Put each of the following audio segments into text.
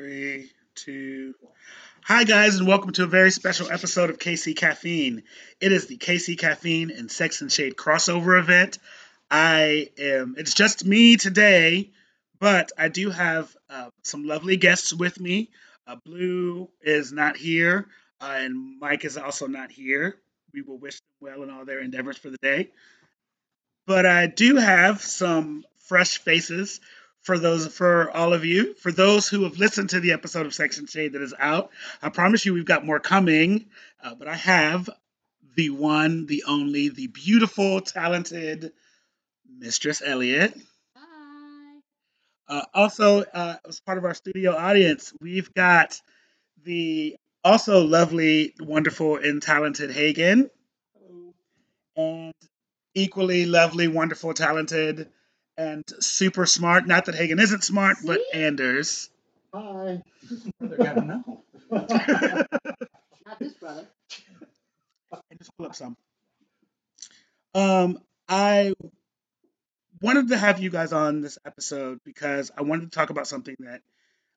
Three, two. Hi, guys, and welcome to a very special episode of KC Caffeine. It is the KC Caffeine and Sex and Shade crossover event. I am, it's just me today, but I do have uh, some lovely guests with me. Uh, Blue is not here, uh, and Mike is also not here. We will wish them well in all their endeavors for the day. But I do have some fresh faces for those for all of you for those who have listened to the episode of Sex and Shade that is out i promise you we've got more coming uh, but i have the one the only the beautiful talented mistress elliot Hi. uh, also uh, as part of our studio audience we've got the also lovely wonderful and talented hagen. And equally lovely wonderful talented and super smart not that hagen isn't smart but anders Hi. Brother gotta know. Not this brother. and just pull up some. Um, I wanted to have you guys on this episode because I wanted to talk about something that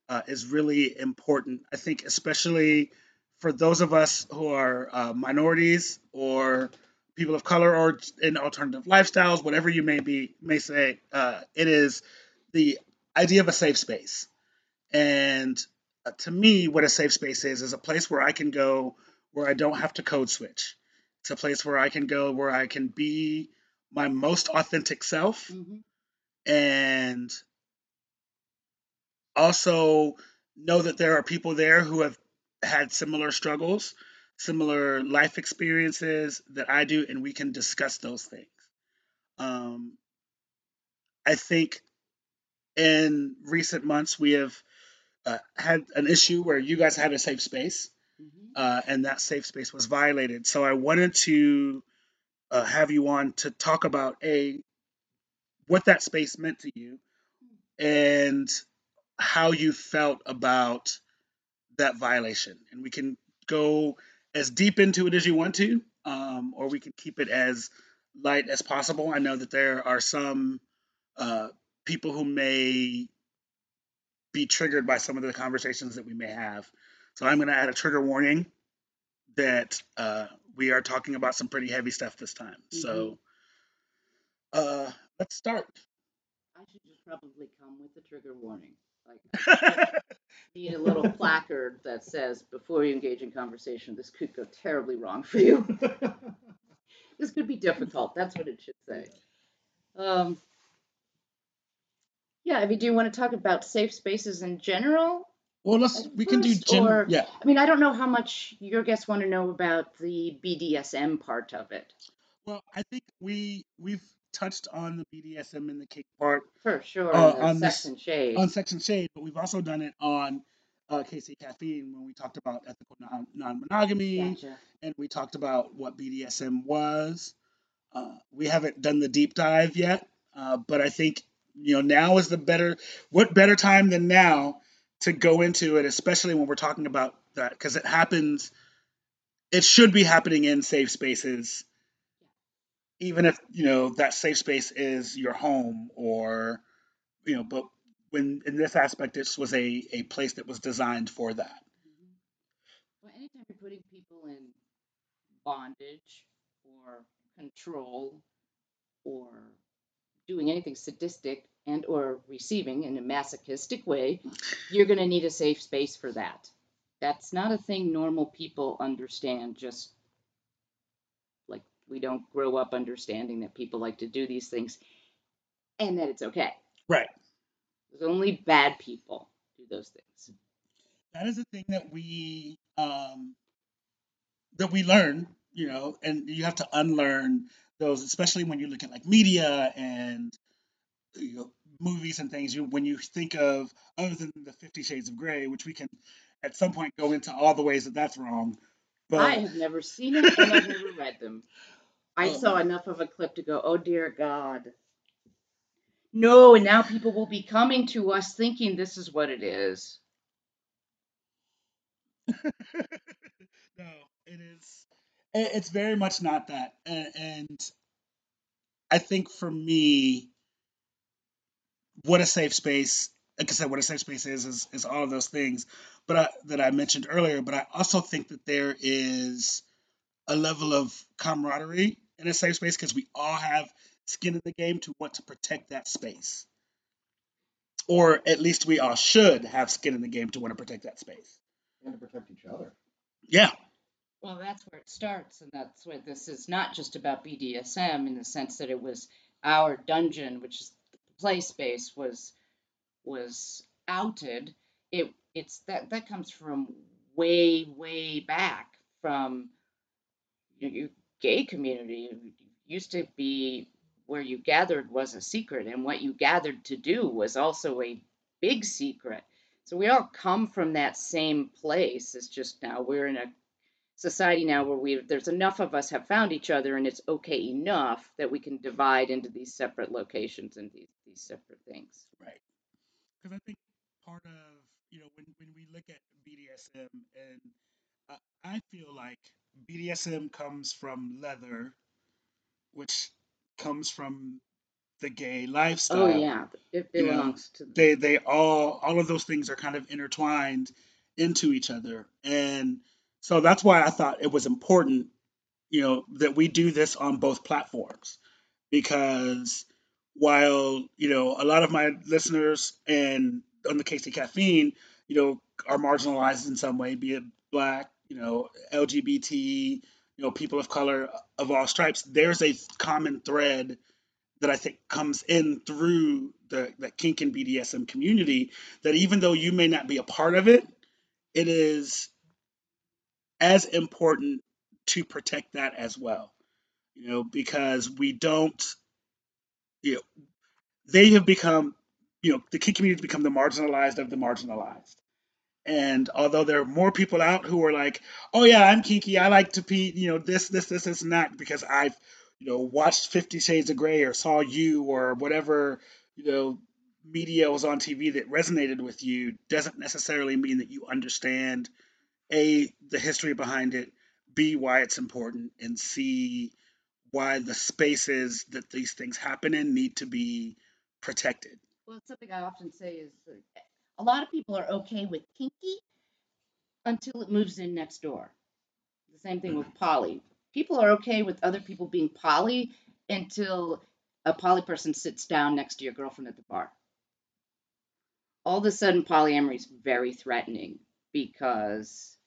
uh, is really important. I think, especially for those of us who are uh, minorities or people of color or in alternative lifestyles, whatever you may be may say, uh, it is the idea of a safe space. And uh, to me, what a safe space is is a place where I can go where I don't have to code switch. It's a place where I can go where I can be my most authentic self hmm and also know that there are people there who have had similar struggles, similar life experiences that I do, and we can discuss those things. Um, I think in recent months we have uh, had an issue where you guys had a safe space, hmm uh, and that safe space was violated. So I wanted to uh, have you on to talk about a what that space meant to you and how you felt about that violation. And we can go as deep into it as you want to, um, or we can keep it as light as possible. I know that there are some uh, people who may be triggered by some of the conversations that we may have. So I'm going to add a trigger warning that uh, we are talking about some pretty heavy stuff this time. So uh, let's start. I should just probably come with a trigger warning. Like, need a little placard that says, before you engage in conversation, this could go terribly wrong for you. this could be difficult. That's what it should say. Um, yeah, I mean, do you want to talk about safe spaces in general? well, let's we can do gen- or- yeah. I mean, I don't know how much your guests want to know about the BDSM part of it. Well, I think we we've touched on the BDSM and the kink part For sure, Uh, on sex this- and shade. on Sex and Shade, but we've also done it on uh, KC Caffeine when we talked about ethical non- non-monogamy Gotcha. and we talked about what BDSM was. Uh, we haven't done the deep dive yet, uh, but I think you know now is the better what better time than now to go into it, especially when we're talking about that because it happens. It should be happening in safe spaces, even if you know that safe space is your home or you know. But when in this aspect, this was a a place that was designed for that. Mhm. Well, anytime you're putting people in bondage or control or doing anything sadistic and or receiving in a masochistic way, you're going to need a safe space for that. That's not a thing normal people understand just like we don't grow up understanding that people like to do these things and that it's okay. Right. There's only bad people do those things. that is a thing that we um that we learn you know and you have to unlearn those especially when you look at like media and you know movies and things you when you think of other than the 50 shades of gray which we can at some point go into all the ways that that's wrong but I have never seen them and I've never read them. I Oh. saw enough of a clip to go, oh dear God. No, and now people will be coming to us thinking this is what it is. no it is it- it's very much not that and, and i think for me what a safe space like I said, what a safe space is is, is all of those things, but I, that I mentioned earlier. But I also think that there is a level of camaraderie in a safe space because we all have skin in the game to want to protect that space, or at least we all should have skin in the game to want to protect that space. And to protect each other. Yeah, Well, that's where it starts, and that's where this is not just about BDSM in the sense that it was our dungeon, which is the play space, was was outed. It it's that that comes from way way back from your, your gay community. Used to be where you gathered was a secret, and what you gathered to do was also a big secret. So we all come from that same place. It's just now we're in a society now where we there's enough of us have found each other and it's okay enough that we can divide into these separate locations and these, these separate things. right. Because I think part of you know when when we look at BDSM and I, I feel like BDSM comes from leather, which comes from the gay lifestyle. Oh yeah, it know, belongs to they they all all of those things are kind of intertwined into each other. And so that's why i thought it was important you know that we do this on both platforms. Because while you know a lot of my listeners and on the case of caffeine you know are marginalized in some way be it black you know lgbt you know people of color of all stripes there's a common thread that I think comes in through the, the kink and BDSM community that even though you may not be a part of it, it is as important to protect that as well. You know, because we don't, you know, they have become, you know, the kink community has become the marginalized of the marginalized. And although there are more people out who are like, oh yeah, I'm kinky, I like to pee, you know, this, this, this, this, and that because I've, you know, watched Fifty Shades of Grey or saw you or whatever, you know, media was on TV that resonated with you doesn't necessarily mean that you understand a the history behind it, b why it's important, and c why the spaces that these things happen in need to be protected. Well, something I often say is a lot of people are okay with kinky until it moves in next door. The same thing with poly. People are okay with other people being poly until a poly person sits down next to your girlfriend at the bar. All of a sudden, polyamory is very threatening because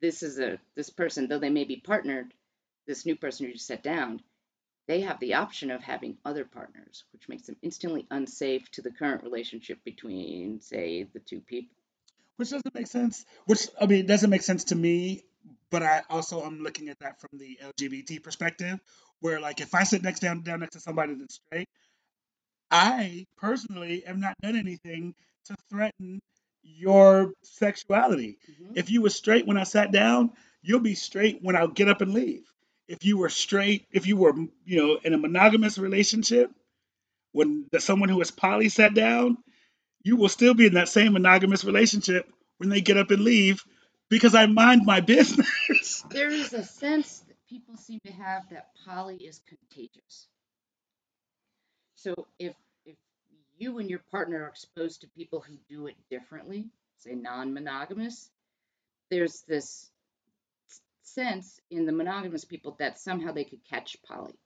this is a this person, though they may be partnered, this new person who just sat down, they have the option of having other partners, which makes them instantly unsafe to the current relationship between, say, the two people. Which doesn't make sense. Which I mean, it doesn't make sense to me. But I also am looking at that from the LGBT perspective, where like if I sit next down down next to somebody that's straight, I personally have not done anything to threaten your sexuality. Mhm. If you were straight when I sat down, you'll be straight when I get up and leave. If you were straight, if you were, you know, in a monogamous relationship, when the, someone who is poly sat down, you will still be in that same monogamous relationship when they get up and leave because I mind my business. There is a sense that people seem to have that poly is contagious. So if if you and your partner are exposed to people who do it differently, say non-monogamous, there's this sense in the monogamous people that somehow they could catch poly,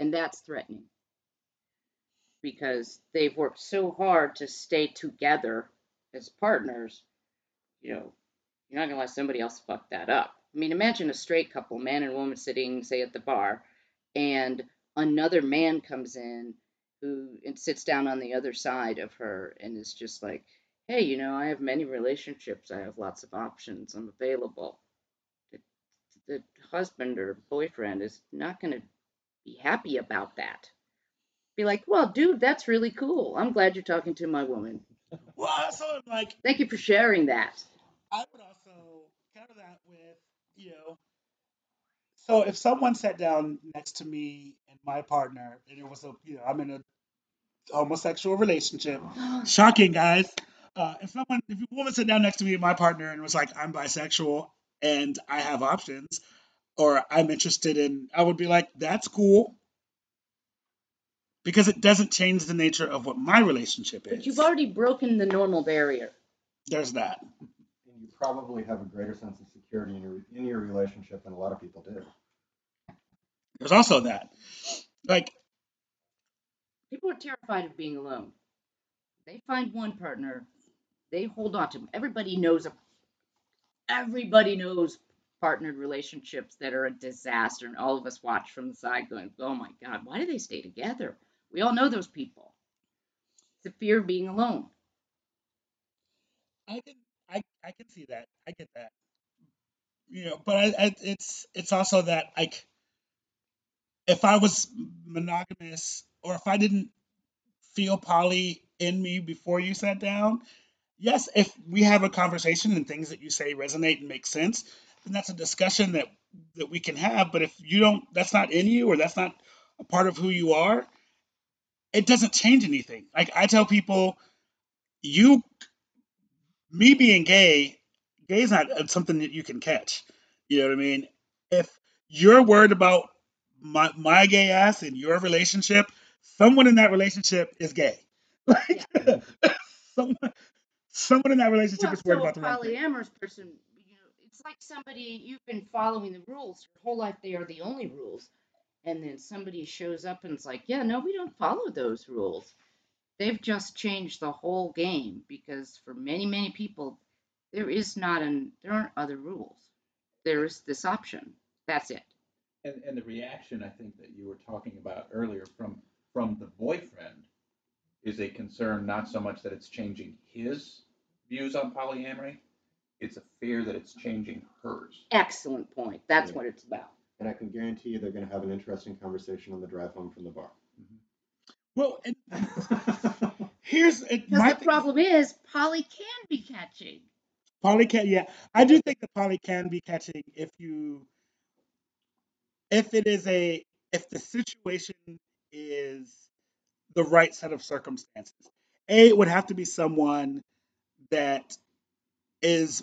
and that's threatening because they've worked so hard to stay together as partners. You know, you're not gonna let somebody else fuck that up. I mean, imagine a straight couple, man and woman, sitting, say, at the bar, and another man comes in who and sits down on the other side of her and is just like, "Hey, you know, I have many relationships. I have lots of options. I'm available." The, husband or boyfriend is not going to be happy about that. Be like, "Well, dude, that's really cool. I'm glad you're talking to my woman. well, also I'm like, Thank you for sharing that." I would also counter that with, you know, so if someone sat down next to me and my partner, and it was a, you know, I'm in a homosexual relationship. Shocking, guys. Uh, if someone, if a woman sat down next to me and my partner and was like, I'm bisexual and I have options, or I'm interested in, I would be like, that's cool. because it doesn't change the nature of what my relationship is. But you've already broken the normal barrier. There's that. And you probably have a greater sense of security in your in your relationship than a lot of people do. There's also that. Like, People are terrified of being alone. They find one partner, they hold on to them. Everybody knows a everybody knows partnered relationships that are a disaster, and all of us watch from the side going, "Oh my God, why do they stay together?" We all know those people. It's the fear of being alone. I can I, I can see that. I get that. You know, but I, I it's it's also that like if I was monogamous or if I didn't feel poly in me before you sat down, yes, if we have a conversation and things that you say resonate and make sense, then that's a discussion that that we can have. But if you don't, that's not in you or that's not a part of who you are, it doesn't change anything. Like I tell people, you, me being gay, gay is not something that you can catch. You know what I mean? If you're worried about my, my gay ass in your relationship, someone in that relationship is gay. Like someone, someone in that relationship Well, is worried so a about the wrong thing. polyamorous person, you know, it's like somebody you've been following the rules your whole life. They are the only rules, and then somebody shows up and it's like, yeah, no, we don't follow those rules. They've just changed the whole game because for many, many people, there is not an there aren't other rules. There is this option. That's it. And, and the reaction I think that you were talking about earlier from from the boyfriend is a concern not so much that it's changing his views on polyamory, it's a fear that it's changing hers. Excellent point. That's Yeah. what it's about. And I can guarantee you they're going to have an interesting conversation on the drive home from the bar. Mm-hmm. Well, and here's it, Because my the thing- problem is, poly can be catching. Poly can, yeah, I do think the poly can be catching if you, if it is a, if the situation is the right set of circumstances. A, it would have to be someone that is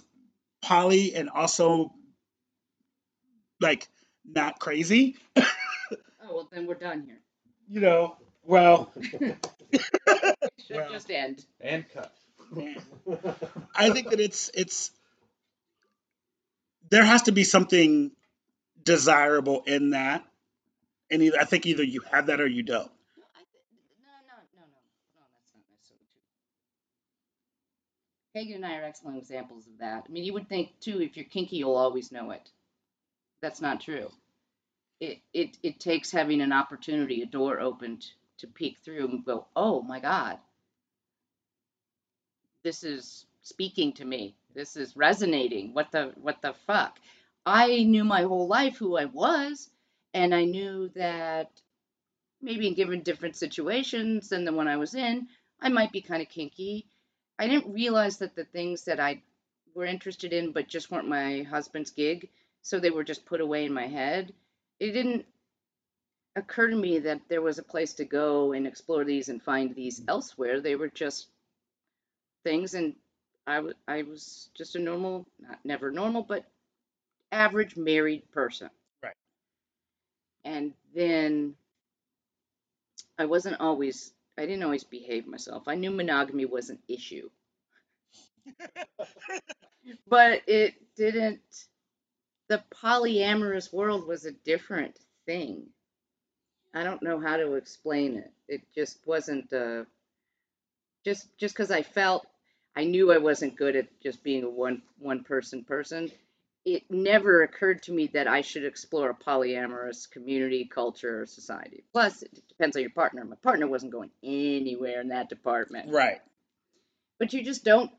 poly and also like not crazy, Oh well, then we're done here. you know. Well, It should Well. just end. And cut. I think that it's it's there has to be something desirable in that, and either, I think either you have that or you don't. No, I thi- no, no, no, no, no. Necessarily true. Hagen and I are excellent examples of that. I mean, you would think too, if you're kinky, you'll always know it. That's not true. It it it takes having an opportunity, a door opened to peek through and go, oh my god, this is speaking to me. This is resonating. What the what the fuck? I knew my whole life who I was, and I knew that maybe in given different situations than the one I was in, I might be kind of kinky. I didn't realize that the things that I were interested in but just weren't my husband's gig, so they were just put away in my head. It didn't occur to me that there was a place to go and explore these and find these elsewhere. They were just things, and I w- I was just a normal, not never normal, but average married person. Right. And then I wasn't always, I didn't always behave myself. I knew monogamy was an issue, but it didn't, the polyamorous world was a different thing. I don't know how to explain it. It just wasn't, uh, just, just because I felt I knew I wasn't good at just being a one, one person person. It never occurred to me that I should explore a polyamorous community, culture, or society. Plus, it depends on your partner. My partner wasn't going anywhere in that department. Right. But you just don't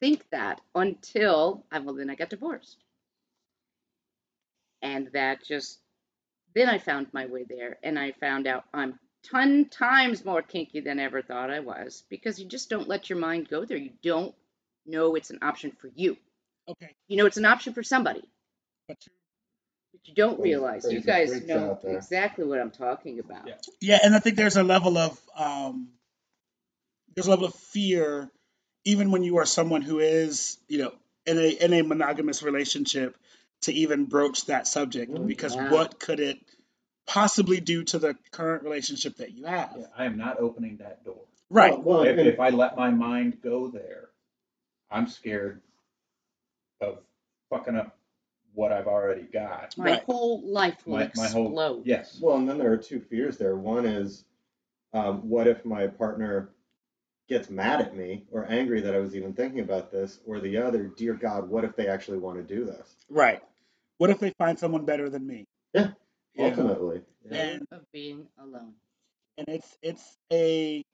think that until I well then I got divorced. And that just then I found my way there and I found out I'm ton times more kinky than I ever thought I was because you just don't let your mind go there. You don't know it's an option for you. Okay. You know it's an option for somebody, But you but you don't Those realize. You crazy guys freaks know out there. exactly what I'm talking about. Yeah. Yeah, and I think there's a level of um, there's a level of fear, even when you are someone who is, you know, in a in a monogamous relationship, to even broach that subject Mhm. because Yeah. what could it possibly do to the current relationship that you have. Yeah, I am not opening that door. Right. Well, If, and- if I let my mind go there, I'm scared of fucking up what I've already got. My Right. whole life will My, my whole explode. yes. Well, and then there are two fears there. One is, um, what if my partner gets mad at me or angry that I was even thinking about this? Or the other, dear God, what if they actually want to do this? Right. What if they find someone better than me? Yeah, You know? Ultimately. Yeah. And Of being alone. and it's it's a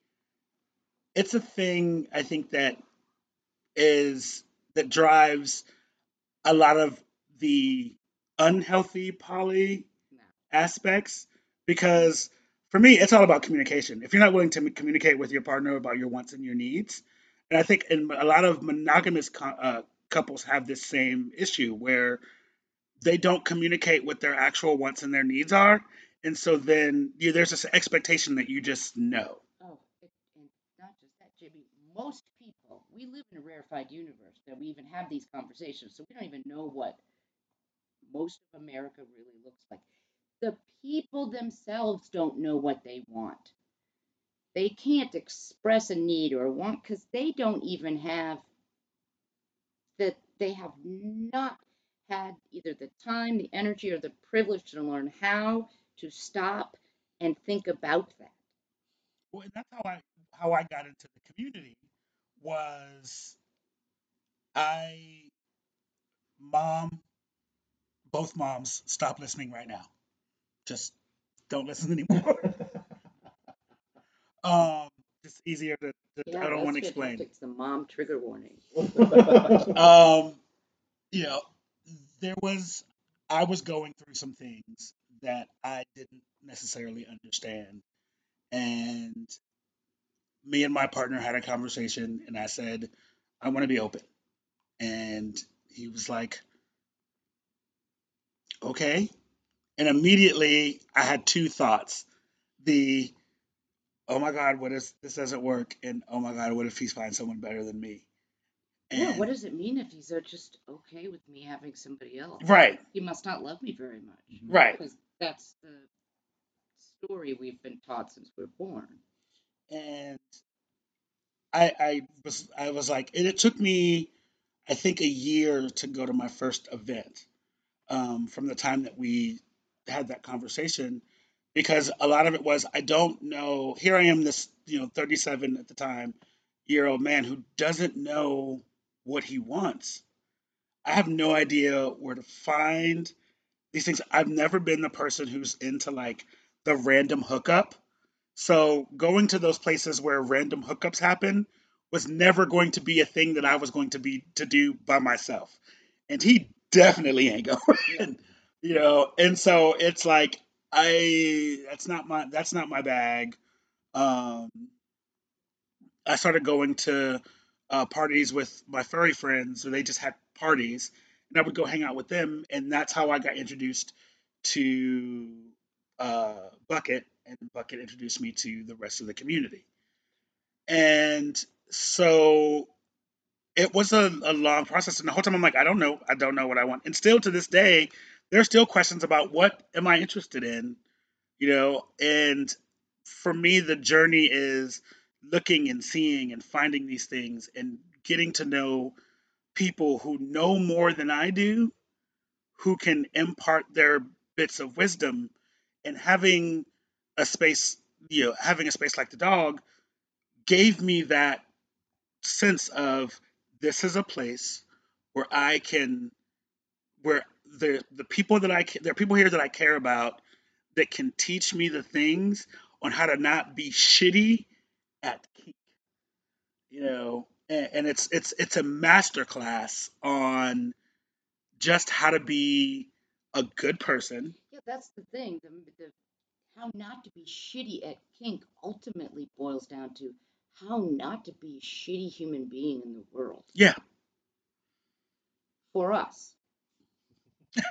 it's a thing I think that is that drives a lot of the unhealthy poly No. aspects because for me it's all about communication if you're not willing to communicate with your partner about your wants and your needs and i think in a lot of monogamous co- uh, couples have this same issue where they don't communicate what their actual wants and their needs are and so then you, there's this expectation that you just know Oh, it, and not just that, Jimmy. Most people, we live in a rarefied universe that we even have these conversations, so we don't even know what most of America really looks like. The people themselves don't know what they want. They can't express a need or a want because they don't even have that they have not had either the time, the energy, or the privilege to learn how to stop and think about that. Well, and that's how I how I got into the community was I mom both moms stop listening right now. Just don't listen anymore. um it's easier to, to Yeah, I don't want to explain. It's the mom trigger warning. Um you know, there was I was going through some things that I didn't necessarily understand and me and my partner had a conversation and I said, I want to be open. And he was like, okay. And immediately I had two thoughts. The, oh my God, what if this doesn't work? And oh my God, what if he finds someone better than me? yeah, what does it mean if he's just okay with me having somebody else? Right, He must not love me very much. right. Because that's the story we've been taught since we're born. And I I was I was like and it took me I think a year to go to my first event um, from the time that we had that conversation because a lot of it was I don't know here I am this you know 37 at the time year old man who doesn't know what he wants. I have no idea where to find these things. I've never been the person who's into like the random hookup so going to those places where random hookups happen was never going to be a thing that I was going to be to do by myself. And he definitely ain't going. you know, and so it's like I that's not my that's not my bag. Um I started going to uh, parties with my furry friends where they just had parties and I would go hang out with them and that's how I got introduced to uh, Bucket and Bucket introduced me to the rest of the community. And so it was a, a long process and the whole time I'm like, I don't know, I don't know what I want. And still to this day, there are still questions about what am I interested in, you know, and for me the journey is looking and seeing and finding these things and getting to know people who know more than I do, who can impart their bits of wisdom and having a space, you know, having a space like the dog gave me that sense of this is a place where I can, where the the people that I there are people here that I care about that can teach me the things on how to not be shitty at kink, you know, and, and it's it's it's a master class on just how to be a good person. Yeah, that's the thing. The, the how not to be shitty at kink ultimately boils down to how not to be a shitty human being in the world Yeah. for us.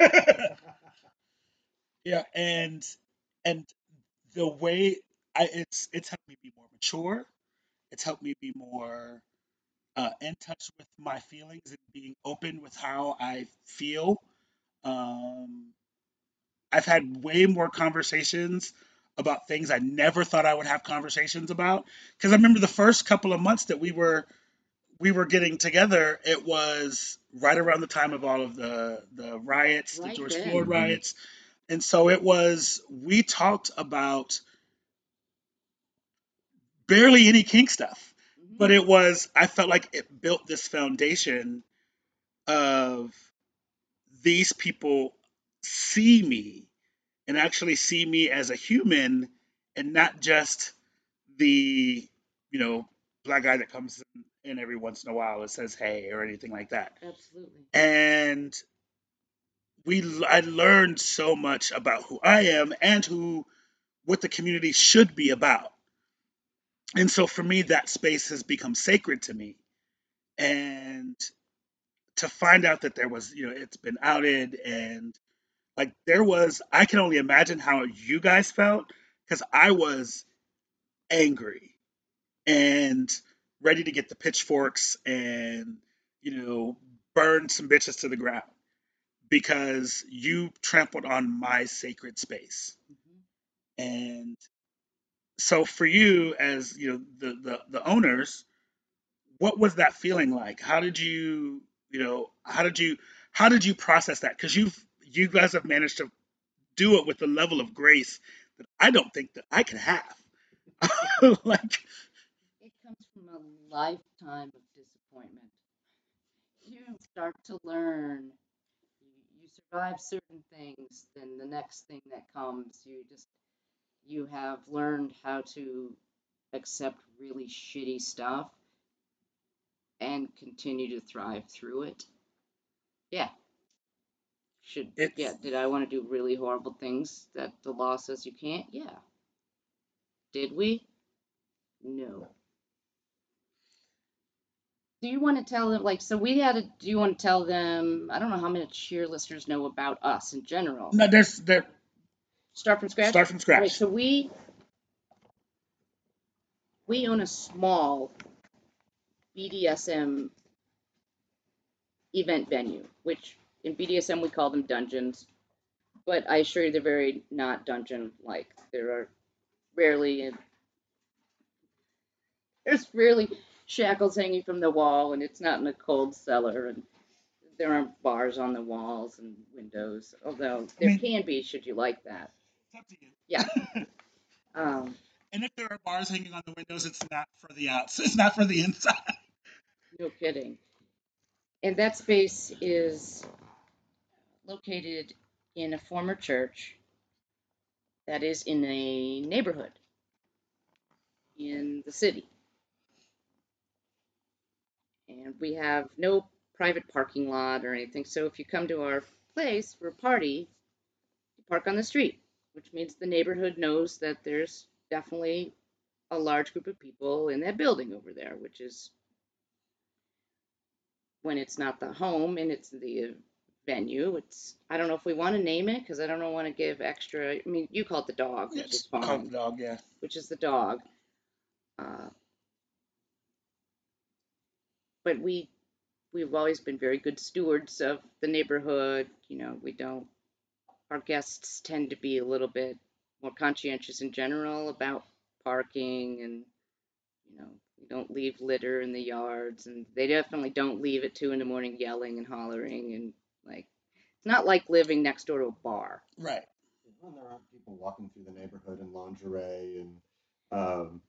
yeah, and and the way I it's it's helped me be more mature. It's helped me be more uh, in touch with my feelings and being open with how I feel. Um, I've had way more conversations about things I never thought I would have conversations about. Because I remember the first couple of months that we were we were getting together, it was right around the time of all of the the riots, the George then. Floyd Mhm. riots, and so it was we talked about barely any kink stuff, Mhm. but it was I felt like it built this foundation of these people see me and actually see me as a human and not just the you know black guy that comes in every once in a while and says hey or anything like that. Absolutely. and we i learned so much about who i am and who what the community should be about. And so for me that space has become sacred to me. And to find out that there was you know it's been outed and like there was i can only imagine how you guys felt because i was angry and ready to get the pitchforks and you know burn some bitches to the ground because you trampled on my sacred space. Mhm. and so for you as you know the the, the owners what was that feeling like? How did you you know how did you how did you process that? Because you've you guys have managed to do it with a level of grace that i don't think that i could have like It comes from a lifetime of disappointment. You start to learn. You, survive certain things, then the next thing that comes, you just you have learned how to accept really shitty stuff and continue to thrive through it. Yeah. Should It's- yeah, did I want to do really horrible things that the law says you can't? Yeah. Did we? No. Do you want to tell them like so we had a do you want to tell them I don't know how much your listeners know about us in general. no there's there Start from scratch? start from scratch right, so we we own a small BDSM event venue, which in BDSM we call them dungeons, but I assure you they're very not dungeon like. There are rarely there's rarely shackles hanging from the wall, and it's not in a cold cellar, and there aren't bars on the walls and windows, although there mean- can be should you like that. It's up to you. Yeah. Um, and if there are bars hanging on the windows it's not for the outs it's not for the inside No kidding. And that space is located in a former church that is in a neighborhood in the city. And we have no private parking lot or anything. So if you come to our place for a party, you park on the street, which means the neighborhood knows that there's definitely a large group of people in that building over there, which is when it's not the home and it's the venue. It's I don't know if we want to name it because I don't want to give extra. I mean, you call it the dog, which is It's called fine, the dog yeah which is the dog. Uh, but we we've always been very good stewards of the neighborhood. You know, we don't. Our guests tend to be a little bit more conscientious in general about parking and you know we don't leave litter in the yards and they definitely don't leave at two in the morning yelling and hollering and like it's not like living next door to a bar right When there aren't people walking through the neighborhood in lingerie and um,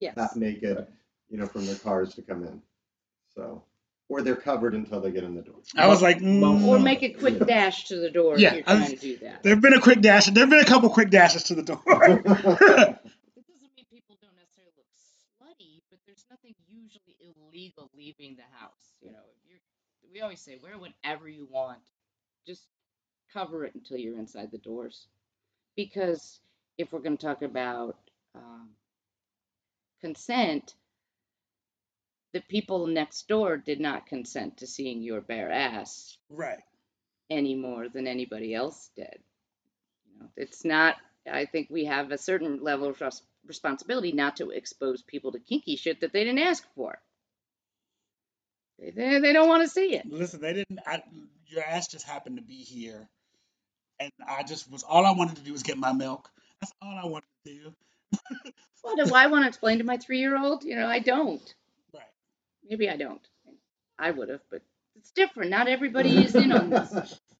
yes half naked, you know, from their cars to come in. So, or they're covered until they get in the door. i was like mm, or make a quick Yeah. dash to the door Yeah, if you're I was- trying to do that there've been a quick dash there've been a couple quick dashes to the door it doesn't mean people don't necessarily look slutty but there's nothing usually illegal leaving the house you know if you're we always say wear whatever you want just cover it until you're inside the doors because if we're going to talk about um, consent the people next door did not consent to seeing your bare ass right any more than anybody else did. You know, it's not. I think we have a certain level of res- responsibility not to expose people to kinky shit that they didn't ask for. They, they, don't want to see it. listen they didn't I, your ass just happened to be here and I just was all I wanted to do was get my milk. That's all I wanted to do. Well, do I want to explain to my three year old? You know, I don't. Right. Maybe I don't. I would have, but it's different. Not everybody is in on this.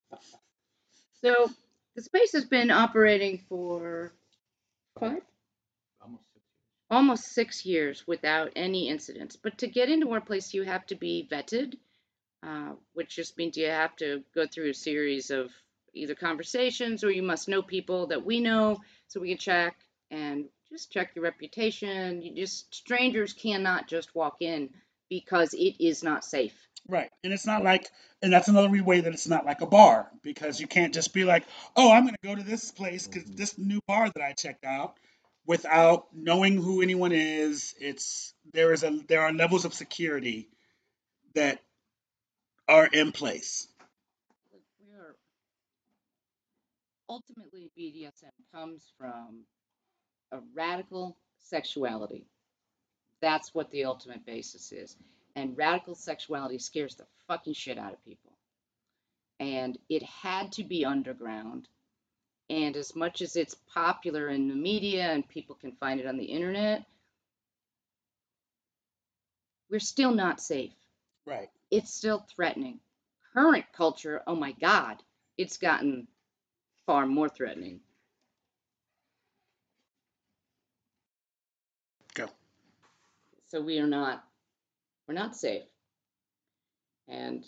So the space has been operating for five, Almost six years. Almost six years without any incidents. But to get into our place, you have to be vetted, uh, which just means you have to go through a series of either conversations or you must know people that we know so we can check and just check your reputation. You just strangers cannot just walk in because it is not safe. Right. And it's not like, and that's another way that it's not like a bar because you can't just be like, oh, I'm going to go to this place because this new bar that I checked out without knowing who anyone is. It's there is a there are levels of security that are in place. We are ultimately BDSM comes from a radical sexuality. That's what the ultimate basis is. And radical sexuality scares the fucking shit out of people. And it had to be underground. And as much as it's popular in the media and people can find it on the internet, we're still not safe Right. it's still threatening. Current culture, oh my God, it's gotten far more threatening. Go. So we are not, we're not safe, and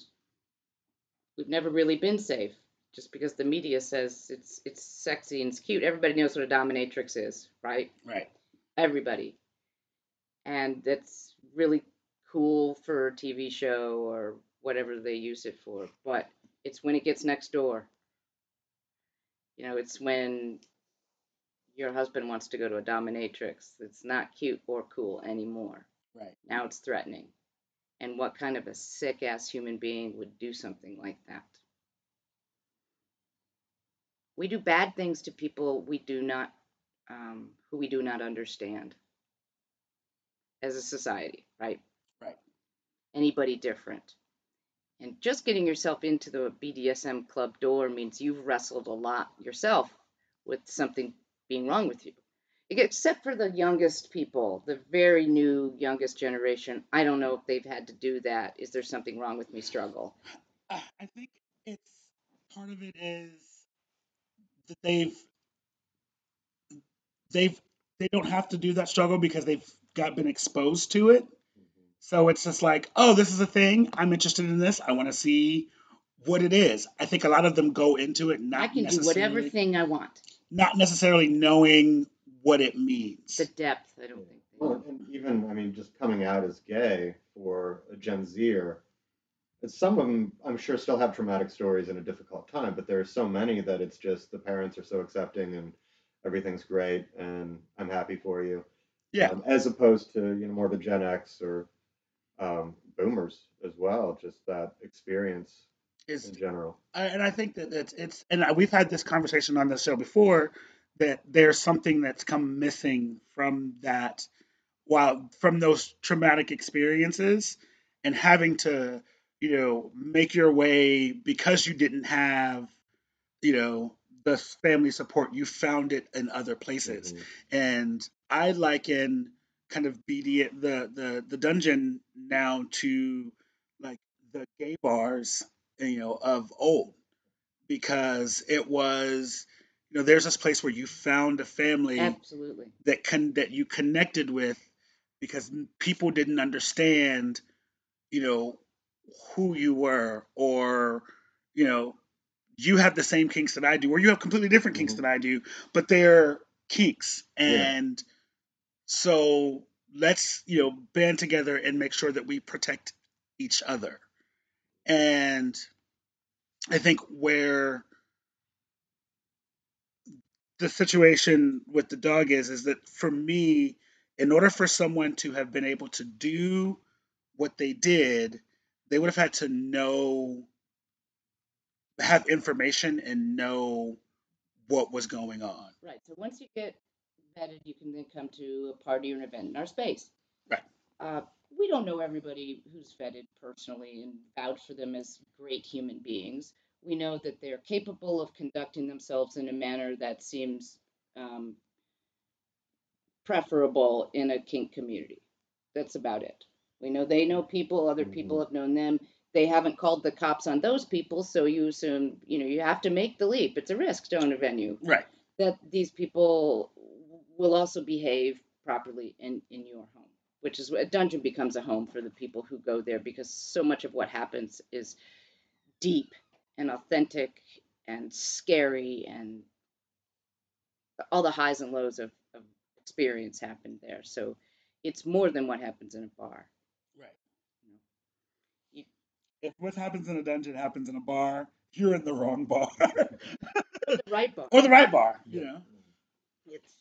we've never really been safe. Just because the media says it's it's sexy and it's cute, everybody knows what a dominatrix is, right? Right. everybody. And that's really cool for a TV show or whatever they use it for. But it's when it gets next door. You know, it's when your husband wants to go to a dominatrix. It's not cute or cool anymore. Right. Now it's threatening. And what kind of a sick ass human being would do something like that? We do bad things to people we do not, um, who we do not understand as a society, right? Right. Anybody different. And just getting yourself into the BDSM club door means you've wrestled a lot yourself with something being wrong with you. Except for the youngest people, the very new youngest generation. I don't know if they've had to do that. Is there something wrong with me struggle? I think it's part of it is that they've they've they don't have to do that struggle because they've got been exposed to it. So it's just like, oh, this is a thing. I'm interested in this. I want to see what it is. I think a lot of them go into it not I can do whatever thing I want. not necessarily knowing what it means. The depth, I don't think. Well, and even I mean, just coming out as gay for a Gen Zer, and some of them I'm sure still have traumatic stories and a difficult time, but there are so many that it's just the parents are so accepting and everything's great and I'm happy for you. Yeah. Um, as opposed to you know more of a Gen X or um, Boomers as well, just that experience Is in general. I- and I think that it's, it's and we've had this conversation on the show before that there's something that's come missing from that while from those traumatic experiences and having to you know make your way because you didn't have you know the family support you found it in other places Mhm. and I liken kind of BD the the the dungeon now to like the gay bars you know of old because it was you know there's this place where you found a family Absolutely. that con- that you connected with because people didn't understand you know who you were or you know you have the same kinks that I do or you have completely different kinks Mhm. than I do but they're kinks Yeah. and so let's you know band together and make sure that we protect each other and I think where the situation with the dog is is that for me in order for someone to have been able to do what they did they would have had to know have information and know what was going on Right. So once you get vetted, you can then come to a party or an event in our space. Right. Uh, we don't know everybody who's vetted personally and vouch for them as great human beings. We know that they're capable of conducting themselves in a manner that seems um, preferable in a kink community. That's about it. We know they know people, other people mm-hmm. have known them. They haven't called the cops on those people, so you assume, you know, you have to make the leap. It's a risk to own a venue Right. that these people will also behave properly in, in your home, which is a dungeon becomes a home for the people who go there because so much of what happens is deep and authentic and scary and all the highs and lows of, of experience happen there. So it's more than what happens in a bar. If what happens in a dungeon happens in a bar, you're in the wrong bar. The right bar. or the right bar, you know. it's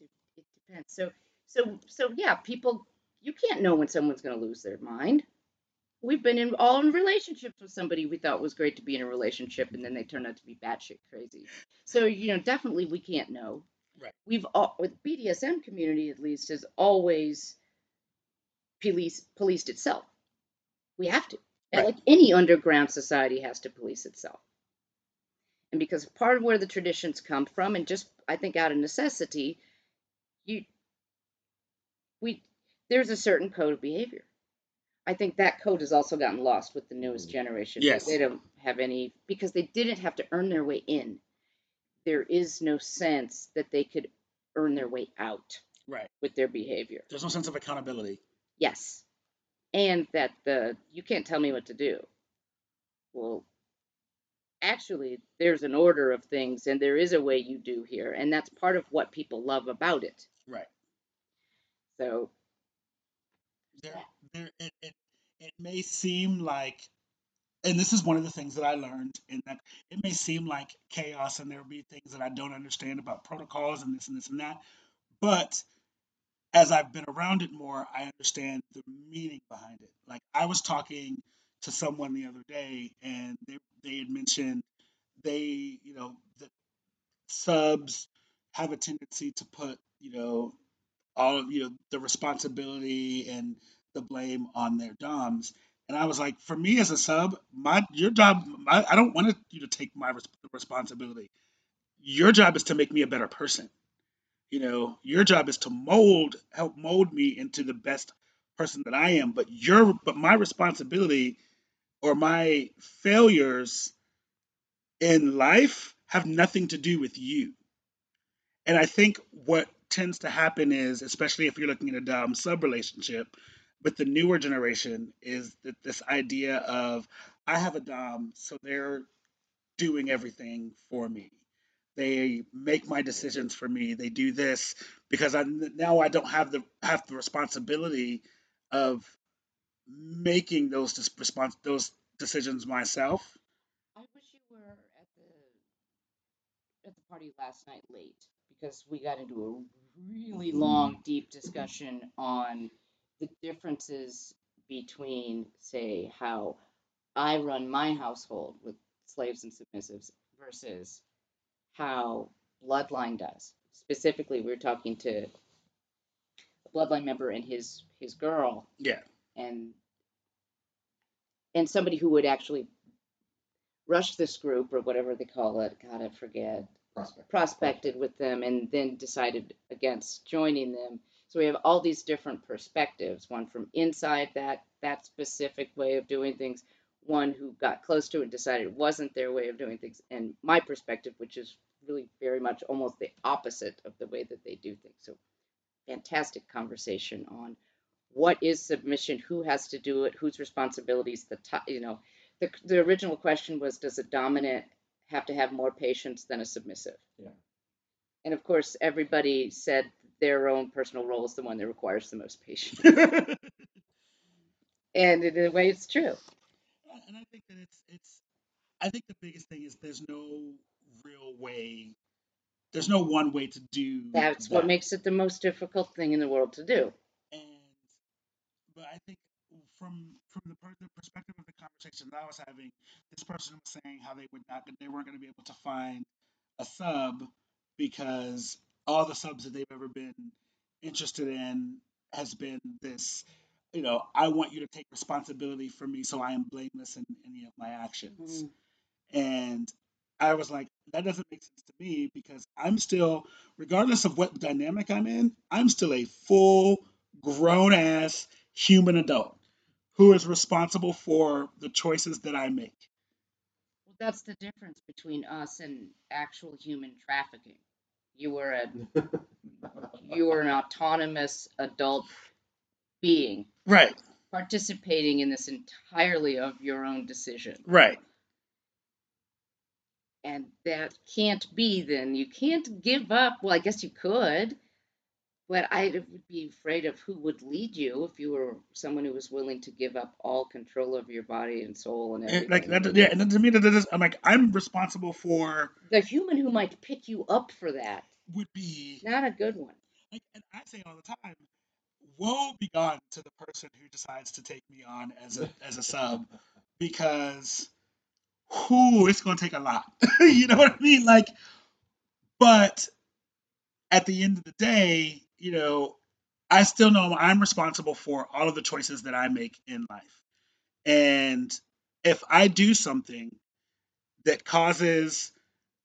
it, it depends. So so so yeah, people you can't know when someone's going to lose their mind. We've been in all in relationships with somebody we thought was great to be in a relationship, and then they turned out to be batshit crazy. So you know, definitely we can't know. Right. We've all with BDSM community at least has always police policed itself. We have to. Right. Like any underground society has to police itself. And because part of where the traditions come from, and just I think out of necessity, you we there's a certain code of behavior. I think that code has also gotten lost with the newest mm. generation. Yes. They don't have any because they didn't have to earn their way in. There is no sense that they could earn their way out Right. with their behavior. There's no sense of accountability. Yes. And that the you can't tell me what to do. Well, actually, there's an order of things and there is a way you do here, and that's part of what people love about it. Right. So, There, there, it, it, it may seem like, and this is one of the things that I learned in that it may seem like chaos and there will be things that I don't understand about protocols and this and this and that. But as I've been around it more, I understand the meaning behind it. Like I was talking to someone the other day and they, they had mentioned they, you know, the subs have a tendency to put, you know, all of you know the responsibility and the blame on their doms. And i was like for me as a sub my your job my, i don't want you to take my res- responsibility. Your job is to make me a better person you know your job is to mold help mold me into the best person that i am but your but my responsibility or my failures in life have nothing to do with you and I think what tends to happen is, especially if you're looking at a dom sub relationship with the newer generation, is that this idea of I have a dom, so they're doing everything for me. They make my decisions for me. They do this because I now I don't have the have the responsibility of making those dis- respons- those decisions myself. I wish you were at the at the party last night late because we got into a really long, deep discussion on the differences between, say, how I run my household with slaves and submissives versus how Bloodline does. Specifically, we were talking to a Bloodline member and his his girl, Yeah. and and somebody who would actually rush this group or whatever they call it. God, I forget. Prospect. Prospected with them and then decided against joining them. So we have all these different perspectives. One from inside that that specific way of doing things. One who got close to it and decided it wasn't their way of doing things, and my perspective, which is really very much almost the opposite of the way that they do things. So fantastic conversation on what is submission, who has to do it, whose responsibilities. The top, you know, the the original question was, does a dominant have to have more patience than a submissive? Yeah. And of course, everybody said their own personal role is the one that requires the most patience. and in a way, it's true. And I think that it's it's I think the biggest thing is there's no real way there's no one way to do That's what makes it the most difficult thing in the world to do. and but I think from from the, per- the perspective of the conversation that I was having, this person was saying how they would not they weren't going to be able to find a sub because all the subs that they've ever been interested in has been this you know I want you to take responsibility for me so I am blameless in any of my actions. Mm. And I was like, that doesn't make sense to me because I'm still, regardless of what dynamic I'm in, I'm still a full grown ass human adult who is responsible for the choices that I make. Well, that's the difference between us and actual human trafficking. You were a you were an autonomous adult being Right, participating in this entirely of your own decision. right. And that can't be then. You can't give up. Well, I guess you could, but I would be afraid of who would lead you if you were someone who was willing to give up all control of your body and soul and everything. like that, yeah, and then to me, that is, I'm like, I'm responsible for the human who might pick you up for that, would be not a good one. like, and I say all the time, woe be gone to the person who decides to take me on as a as a sub, because, whoo, it's gonna take a lot. you know what I mean? Like, but at the end of the day, you know, I still know I'm responsible for all of the choices that I make in life, and if I do something that causes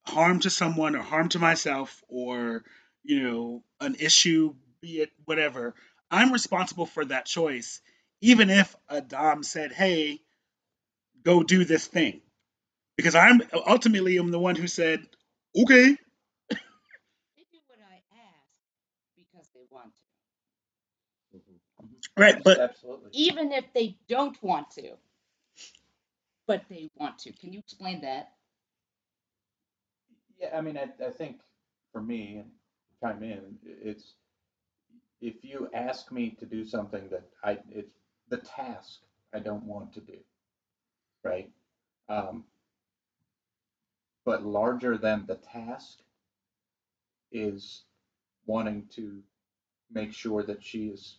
harm to someone or harm to myself or you know an issue be it whatever i'm responsible for that choice even if a dom said hey go do this thing because i'm ultimately i'm the one who said okay They do what I ask because they want to, right but Absolutely. even if they don't want to. But they want to. Can you explain that? Yeah, I mean, I, I think for me, and chime in, it's if you ask me to do something that I, it's the task I don't want to do, right? Um, but larger than the task is wanting to make sure that she is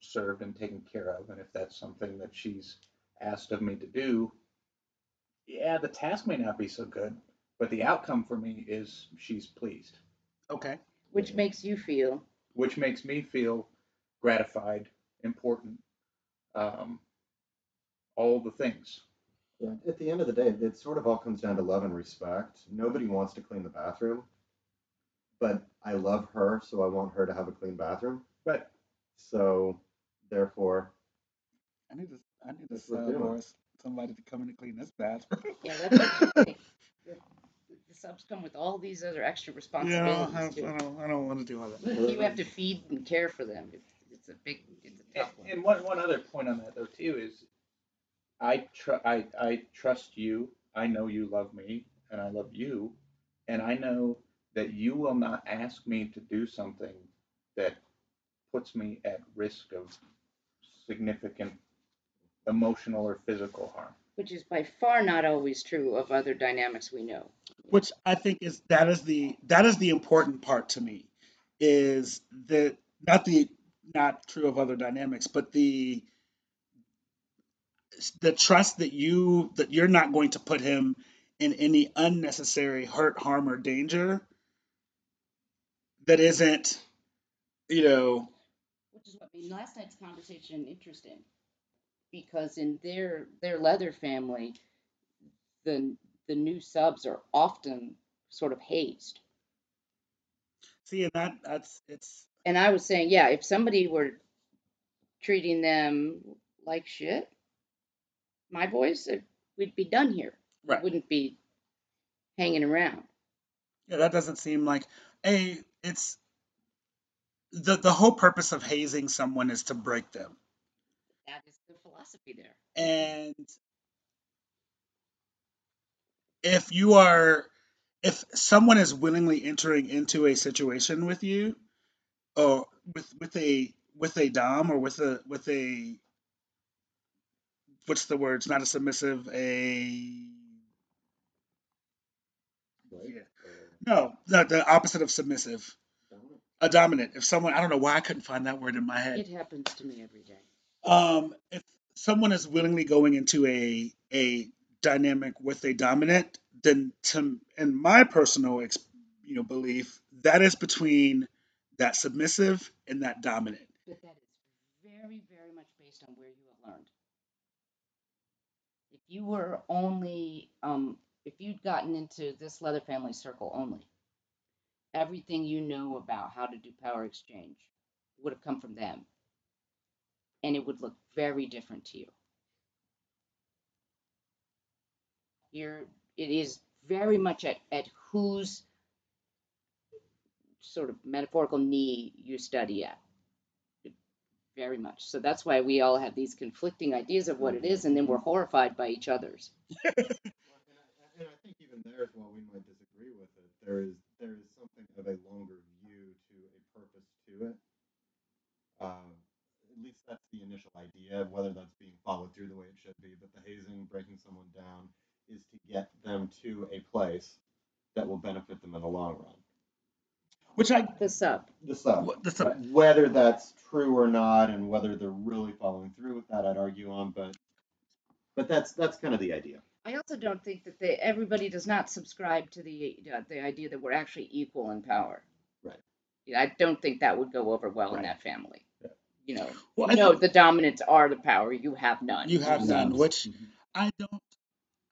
served and taken care of. And if that's something that she's asked of me to do, yeah, the task may not be so good, but the outcome for me is she's pleased, okay Which makes you feel which makes me feel gratified, important, um, all the things. Yeah, at the end of the day, it sort of all comes down to love and respect. Nobody wants to clean the bathroom, but I love her, so I want her to have a clean bathroom. But So, therefore, i need to i need to That's what sub we're doing. or somebody to come in and clean this bathroom yeah, that's what you think. The, the subs come with all these other extra yeah responsibilities I, I too. don't i don't want to do all that You have to feed and care for them. It's, it's a big, it's a and, tough one. and one, one other point on that though too is I tr- I I trust you. I know you love me and I love you and I know that you will not ask me to do something that puts me at risk of significant emotional or physical harm. Which is by far not always true of other dynamics we know. which I think is that is the that is the important part to me is that not the not true of other dynamics, but the the trust that you that you're not going to put him in any unnecessary hurt, harm, or danger that isn't, you know, Which is what made last night's conversation interesting. Because in their their leather family, the the new subs are often sort of hazed. see, and that that's it's And I was saying, yeah, if somebody were treating them like shit, my boys, we'd be done here. right. Wouldn't be hanging around. Yeah, that doesn't seem like a. It's the the whole purpose of hazing someone is to break them. That is philosophy there. and if you are if someone is willingly entering into a situation with you or with with a with a dom or with a with a what's the word it's not a submissive a right? Yeah. no the, the opposite of submissive dominant. a dominant if someone i don't know why i couldn't find that word in my head It happens to me every day. um if someone is willingly going into a a dynamic with a dominant then to in my personal you know belief that is between that submissive and that dominant But that is very, very much based on where you have learned. If you were only um, if you'd gotten into this leather family circle only, everything you know about how to do power exchange would have come from them. And it would look very different to you. You're, it is very much at, at whose sort of metaphorical knee you study at. Very much. So that's why we all have these conflicting ideas of what it is, and then we're horrified by each other's. Well, and, I, and I think even there, while we might disagree with it, there is there is something of a longer view to a purpose to it. Um, at least that's the initial idea. Whether that's being followed through the way it should be, but the hazing, breaking someone down, is to get them to a place that will benefit them in the long run. Which I The sub. The sub. The sub- Whether that's true or not, and whether they're really following through with that, I'd argue on. But but that's that's kind of the idea. I also don't think that they, everybody does not subscribe to the uh, the idea that we're actually equal in power. Right. Yeah, I don't think that would go over well in that family. Yeah. You know, well, I no, the dominants are the power. You have none. you have none, None. which I don't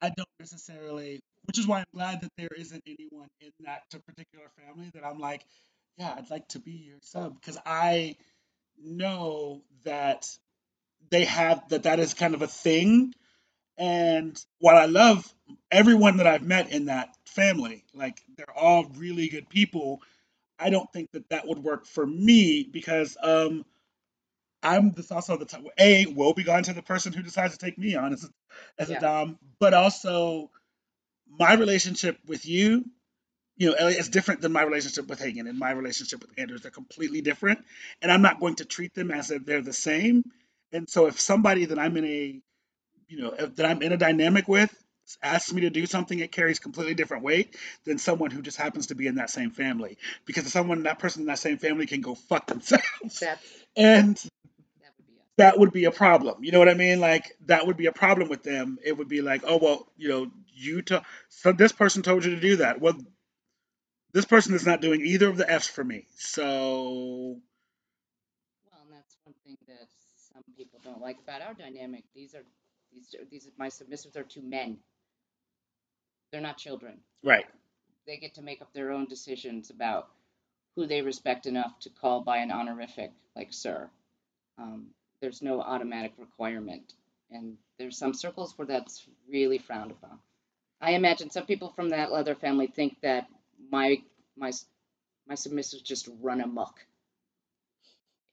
I don't necessarily which is why I'm glad that there isn't anyone in that particular family that I'm like, yeah, I'd like to be your sub because I know that they have that that is kind of a thing. And while I love everyone that I've met in that family, like they're all really good people, I don't think that that would work for me because um I'm this also the type a will be gone to the person who decides to take me on as a, as Yeah. a dom, but also my relationship with you, you know, Elliot, is different than my relationship with Hagen and my relationship with Anders. They're completely different, and I'm not going to treat them as if they're the same. And so, if somebody that I'm in a, you know, if, that I'm in a dynamic with asks me to do something, it carries completely different weight than someone who just happens to be in that same family. Because someone, that person in that same family, can go fuck themselves, That's and that would be us. that would be a problem. You know what I mean? Like that would be a problem with them. It would be like, oh well, you know, you to so this person told you to do that. Well, this person is not doing either of the F's for me. So Well, and that's one thing that some people don't like about our dynamic. These are these are, these are, my submissives are two men. They're not children. right, They get to make up their own decisions about who they respect enough to call by an honorific like sir. Um, there's no automatic requirement, and there's some circles where that's really frowned upon. I imagine some people from that leather family think that my my my submissives just run amok.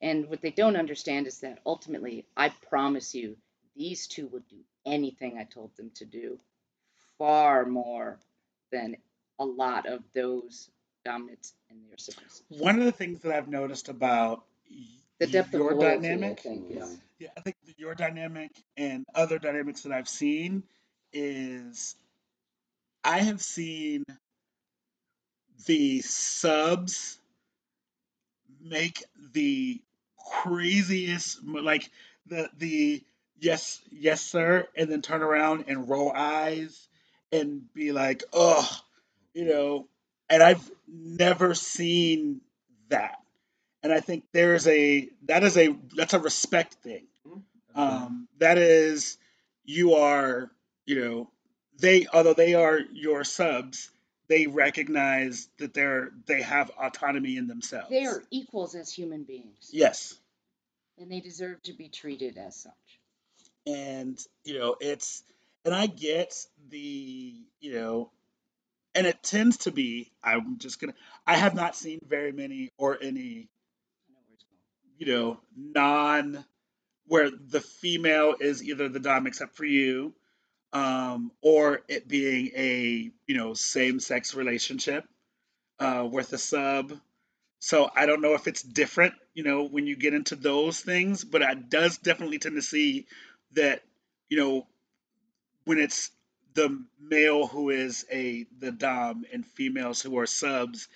And what they don't understand is that ultimately, I promise you, these two would do anything I told them to do, far more than a lot of those dominants and their submissives. one of the things that I've noticed about The depth your of loyalty, dynamic, I think, is yeah, I think your dynamic and other dynamics that I've seen is I have seen the subs make the craziest like the the yes yes sir and then turn around and roll eyes and be like oh you know and I've never seen that and I think there's a that is a that's a respect thing. Um, that is you are you know they although they are your subs they recognize that they're they have autonomy in themselves. They are equals as human beings, yes. And they deserve to be treated as such. and you know it's and i get the you know and it tends to be i'm just gonna i have not seen very many or any I know where it's going. You know non where the female is either the dom except for you um or it being a you know same sex relationship uh with a sub. So i don't know if it's different you know when you get into those things but I does definitely tend to see that you know when it's the male who is a the dom and females who are subs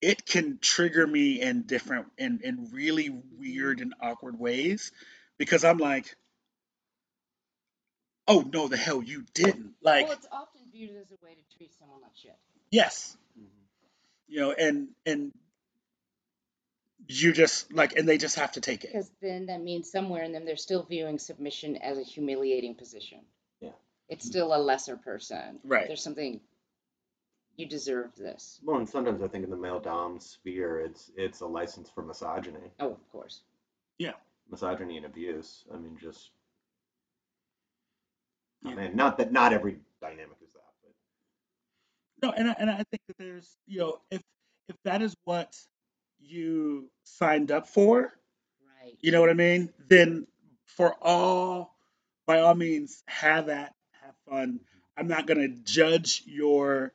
it can trigger me in different in in really weird and awkward ways because i'm like oh no the hell you didn't like well, it's often viewed as a way to treat someone like shit. yes mm-hmm. you know and and you just like and they just have to take it Because then that means somewhere in them they're still viewing submission as a humiliating position. Yeah. It's still a lesser person. Right. There's something you deserve this. Well, and sometimes I think in the male dom sphere, it's it's a license for misogyny, Oh, of course. Yeah. Misogyny and abuse. I mean, just. I Yeah. mean, not that not every dynamic is that, but No, and I, and I think that there's you know if if that is what you signed up for, Right. you know what I mean, then for all by all means have that, have fun. I'm not gonna judge your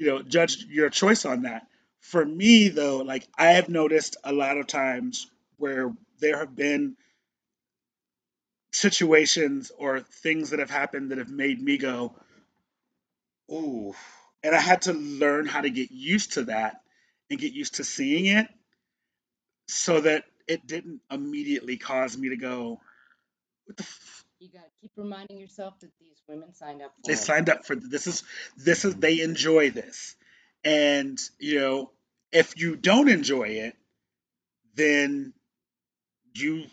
you know judge your choice on that. For me though, like I have noticed a lot of times where there have been situations or things that have happened that have made me go, ooh. And I had to learn how to get used to that and get used to seeing it so that it didn't immediately cause me to go, what the f-? You got to keep reminding yourself that these women signed up for they it. signed up for this is this is they enjoy this. And you know, if you don't enjoy it, then you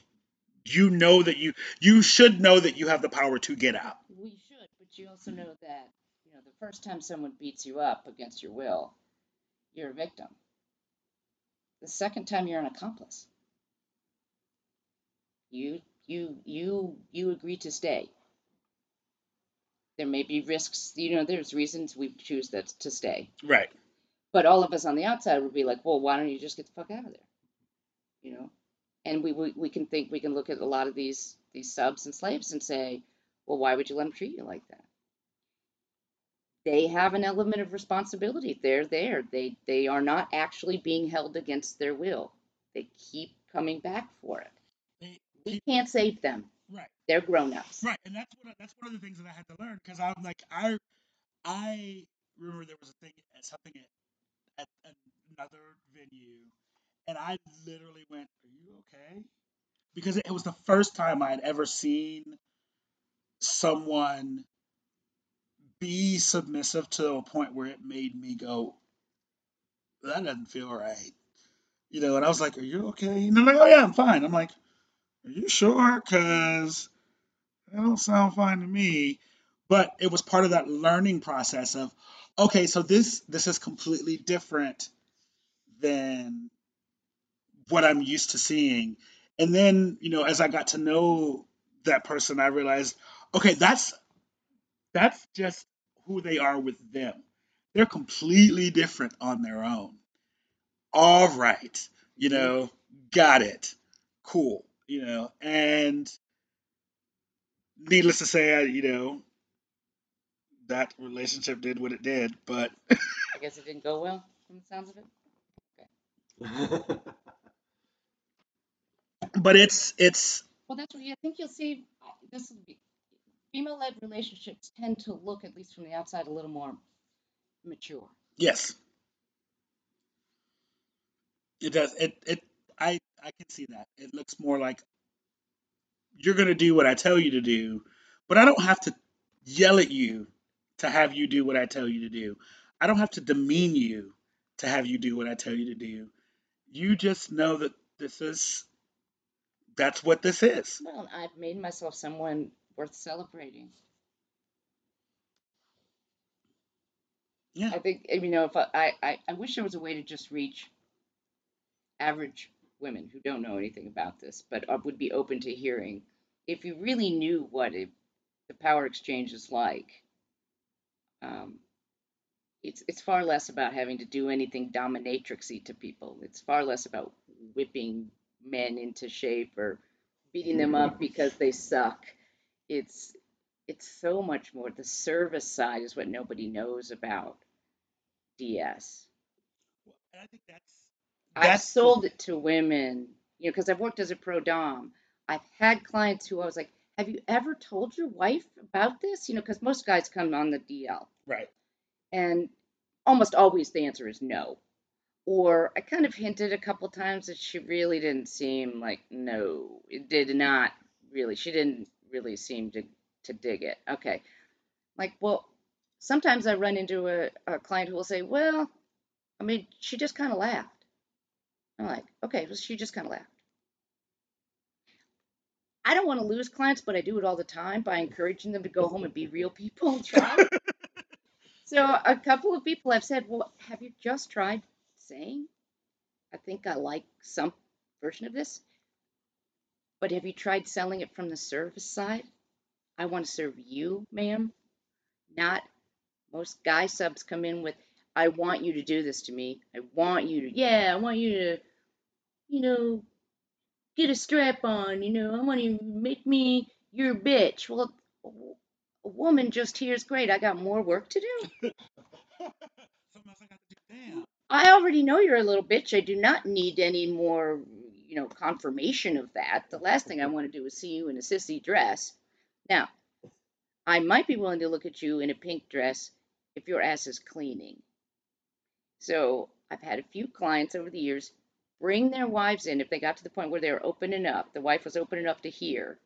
you know that you you should know that you have the power to get out. We should, but you also know that you know the first time someone beats you up against your will, you're a victim. The second time you're an accomplice. You you you you agree to stay. There may be risks, you know, there's reasons we choose that to stay. Right. But all of us on the outside would be like, well, why don't you just get the fuck out of there? You know? And we, we, we can think, we can look at a lot of these, these subs and slaves and say, well, why would you let them treat you like that? They have an element of responsibility. They're there. They, they are not actually being held against their will. They keep coming back for it. We can't save them. Right. They're grown ups. Right, and that's what that's one of the things that I had to learn because I'm like I I remember there was a thing at something at, at another venue, and I literally went, "Are you okay?" Because it was the first time I had ever seen someone be submissive to a point where it made me go, "That doesn't feel right," you know. And I was like, "Are you okay?" And they're like, "Oh yeah, I'm fine." I'm like, "Are you sure?" Because that don't sound fine to me. But it was part of that learning process of, okay, so this this is completely different than what I'm used to seeing. And then, you know, as I got to know that person, I realized, okay, that's that's just who they are with them. They're completely different on their own. All right, you know, got it. Cool, you know, and needless to say, I, you know, that relationship did what it did, but I guess it didn't go well from the sounds of it. but it's it's Well, that's what I think you'll see. This will be female-led relationships tend to look, at least from the outside, a little more mature. yes, it does. It it I I can see that. It looks more like you're gonna do what I tell you to do, but I don't have to yell at you to have you do what I tell you to do. I don't have to demean you to have you do what I tell you to do. You just know that this is that's what this is. Well, I've made myself someone worth celebrating. Yeah. I think you know if I I I wish there was a way to just reach average women who don't know anything about this, but uh, would be open to hearing. If you really knew what it, the power exchange is like, um, it's it's far less about having to do anything dominatrixy to people. It's far less about whipping men into shape or beating them up because they suck. It's it's so much more. The service side is what nobody knows about DS. Well, And I think that's I've sold it to women, you know, because I've worked as a pro dom. I've had clients who I was like, "Have you ever told your wife about this?" You know, because most guys come on the DL, right. and almost always the answer is no. Or I kind of hinted a couple times that she really didn't seem like no, it did not really. She didn't really seem to to dig it. Okay, like well, sometimes I run into a, a client who will say, "Well, I mean, she just kind of laughed." I'm like, okay, well, she just kind of laughed. I don't want to lose clients, but I do it all the time by encouraging them to go home and be real people and try. so a couple of people have said, "Well, have you just tried saying, I think I like some version of this, but have you tried selling it from the service side? I want to serve you, ma'am, not most guy subs come in with, I want you to do this to me. I want you to, yeah, I want you to, you know, get a strap on, you know, I want you to make me your bitch. Well, a woman just here is great. I got more work to do. Something else I got to do. Damn. I already know you're a little bitch. I do not need any more, you know, confirmation of that. The last thing I want to do is see you in a sissy dress. Now, I might be willing to look at you in a pink dress if your ass is cleaning. So I've had a few clients over the years bring their wives in if they got to the point where they were opening up. The wife was open enough to hear.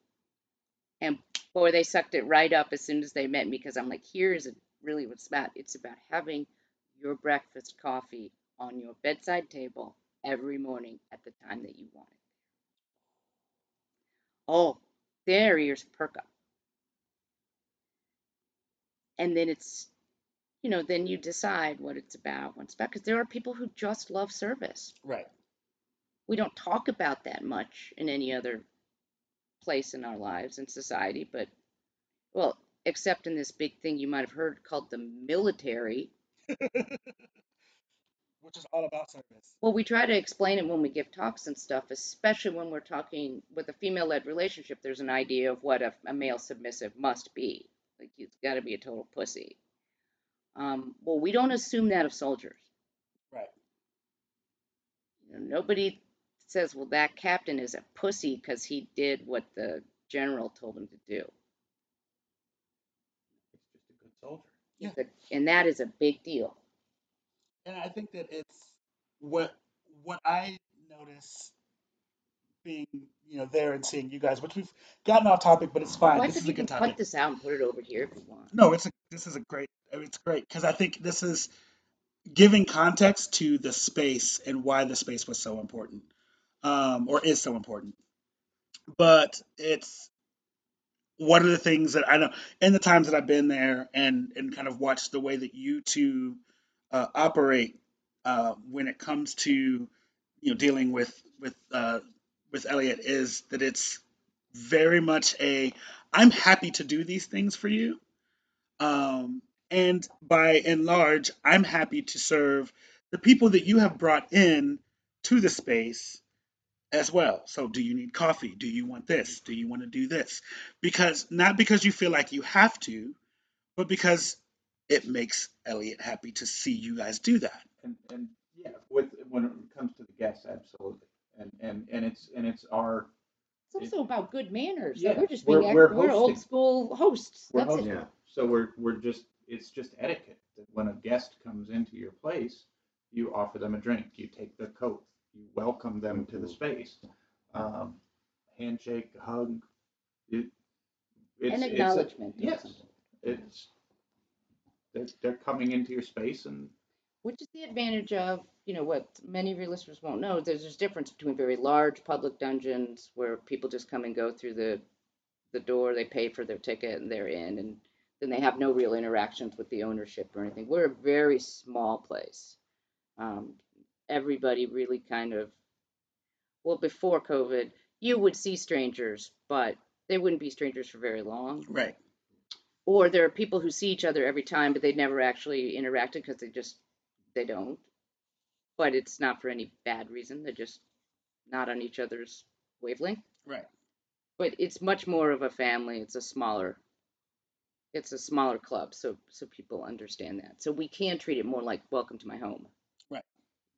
And boy, they sucked it right up as soon as they met me because I'm like, here's really what's about. It's about having your breakfast coffee on your bedside table every morning at the time that you want it. Oh, their ears perk up. And then it's, you know, then you decide what it's about, what it's about. Because there are people who just love service. Right. We don't talk about that much in any other place in our lives in society, but, well, except in this big thing you might have heard called the military. Which is all about service. Well, we try to explain it when we give talks and stuff, especially when we're talking with a female led relationship. There's an idea of what a, a male submissive must be. Like, he's got to be a total pussy. Um, well, we don't assume that of soldiers. Right. You know, nobody says, well, that captain is a pussy because he did what the general told him to do. He's just a good soldier. He's a- and that is a big deal. And I think that it's what what I notice being you know there and seeing you guys, which we've gotten off topic, but it's fine. Why this is you a good can topic. cut this out and put it over here if you want? No, it's a this is a great it's great because I think this is giving context to the space and why the space was so important, um, or is so important. But it's one of the things that I know in the times that I've been there and and kind of watched the way that you two uh, operate uh, when it comes to you know dealing with with uh, with Elliot is that it's very much a I'm happy to do these things for you, um, and by and large, I'm happy to serve the people that you have brought in to the space as well. So, do you need coffee? Do you want this? Do you want to do this? Because not because you feel like you have to, but because it makes Elliot happy to see you guys do that. And, and yeah, with, when it comes to the guests, absolutely. And, and, and it's, and it's our, It's also about good manners. Yeah, we're just we're- we're we're, old school hosts. we're That's hosting. it. So we're, we're just, it's just etiquette that when a guest comes into your place, you offer them a drink, you take their coat, you welcome them to the space. Um, handshake, hug. It, it's, An it's a- acknowledgement. Yes, it's, they're, they're coming into your space and Which is the advantage of, you know, what many of your listeners won't know. There's there's a difference between very large public dungeons where people just come and go through the the door, they pay for their ticket and they're in, and then they have no real interactions with the ownership or anything. We're a very small place. Um, everybody really kind of, well, before COVID, you would see strangers, but they wouldn't be strangers for very long. Right. Or there are people who see each other every time, but they never actually interacted because they just they don't. But it's not for any bad reason. They're just not on each other's wavelength. Right. But it's much more of a family. It's a smaller it's a smaller club, so so people understand that. So we can treat it more like welcome to my home. Right.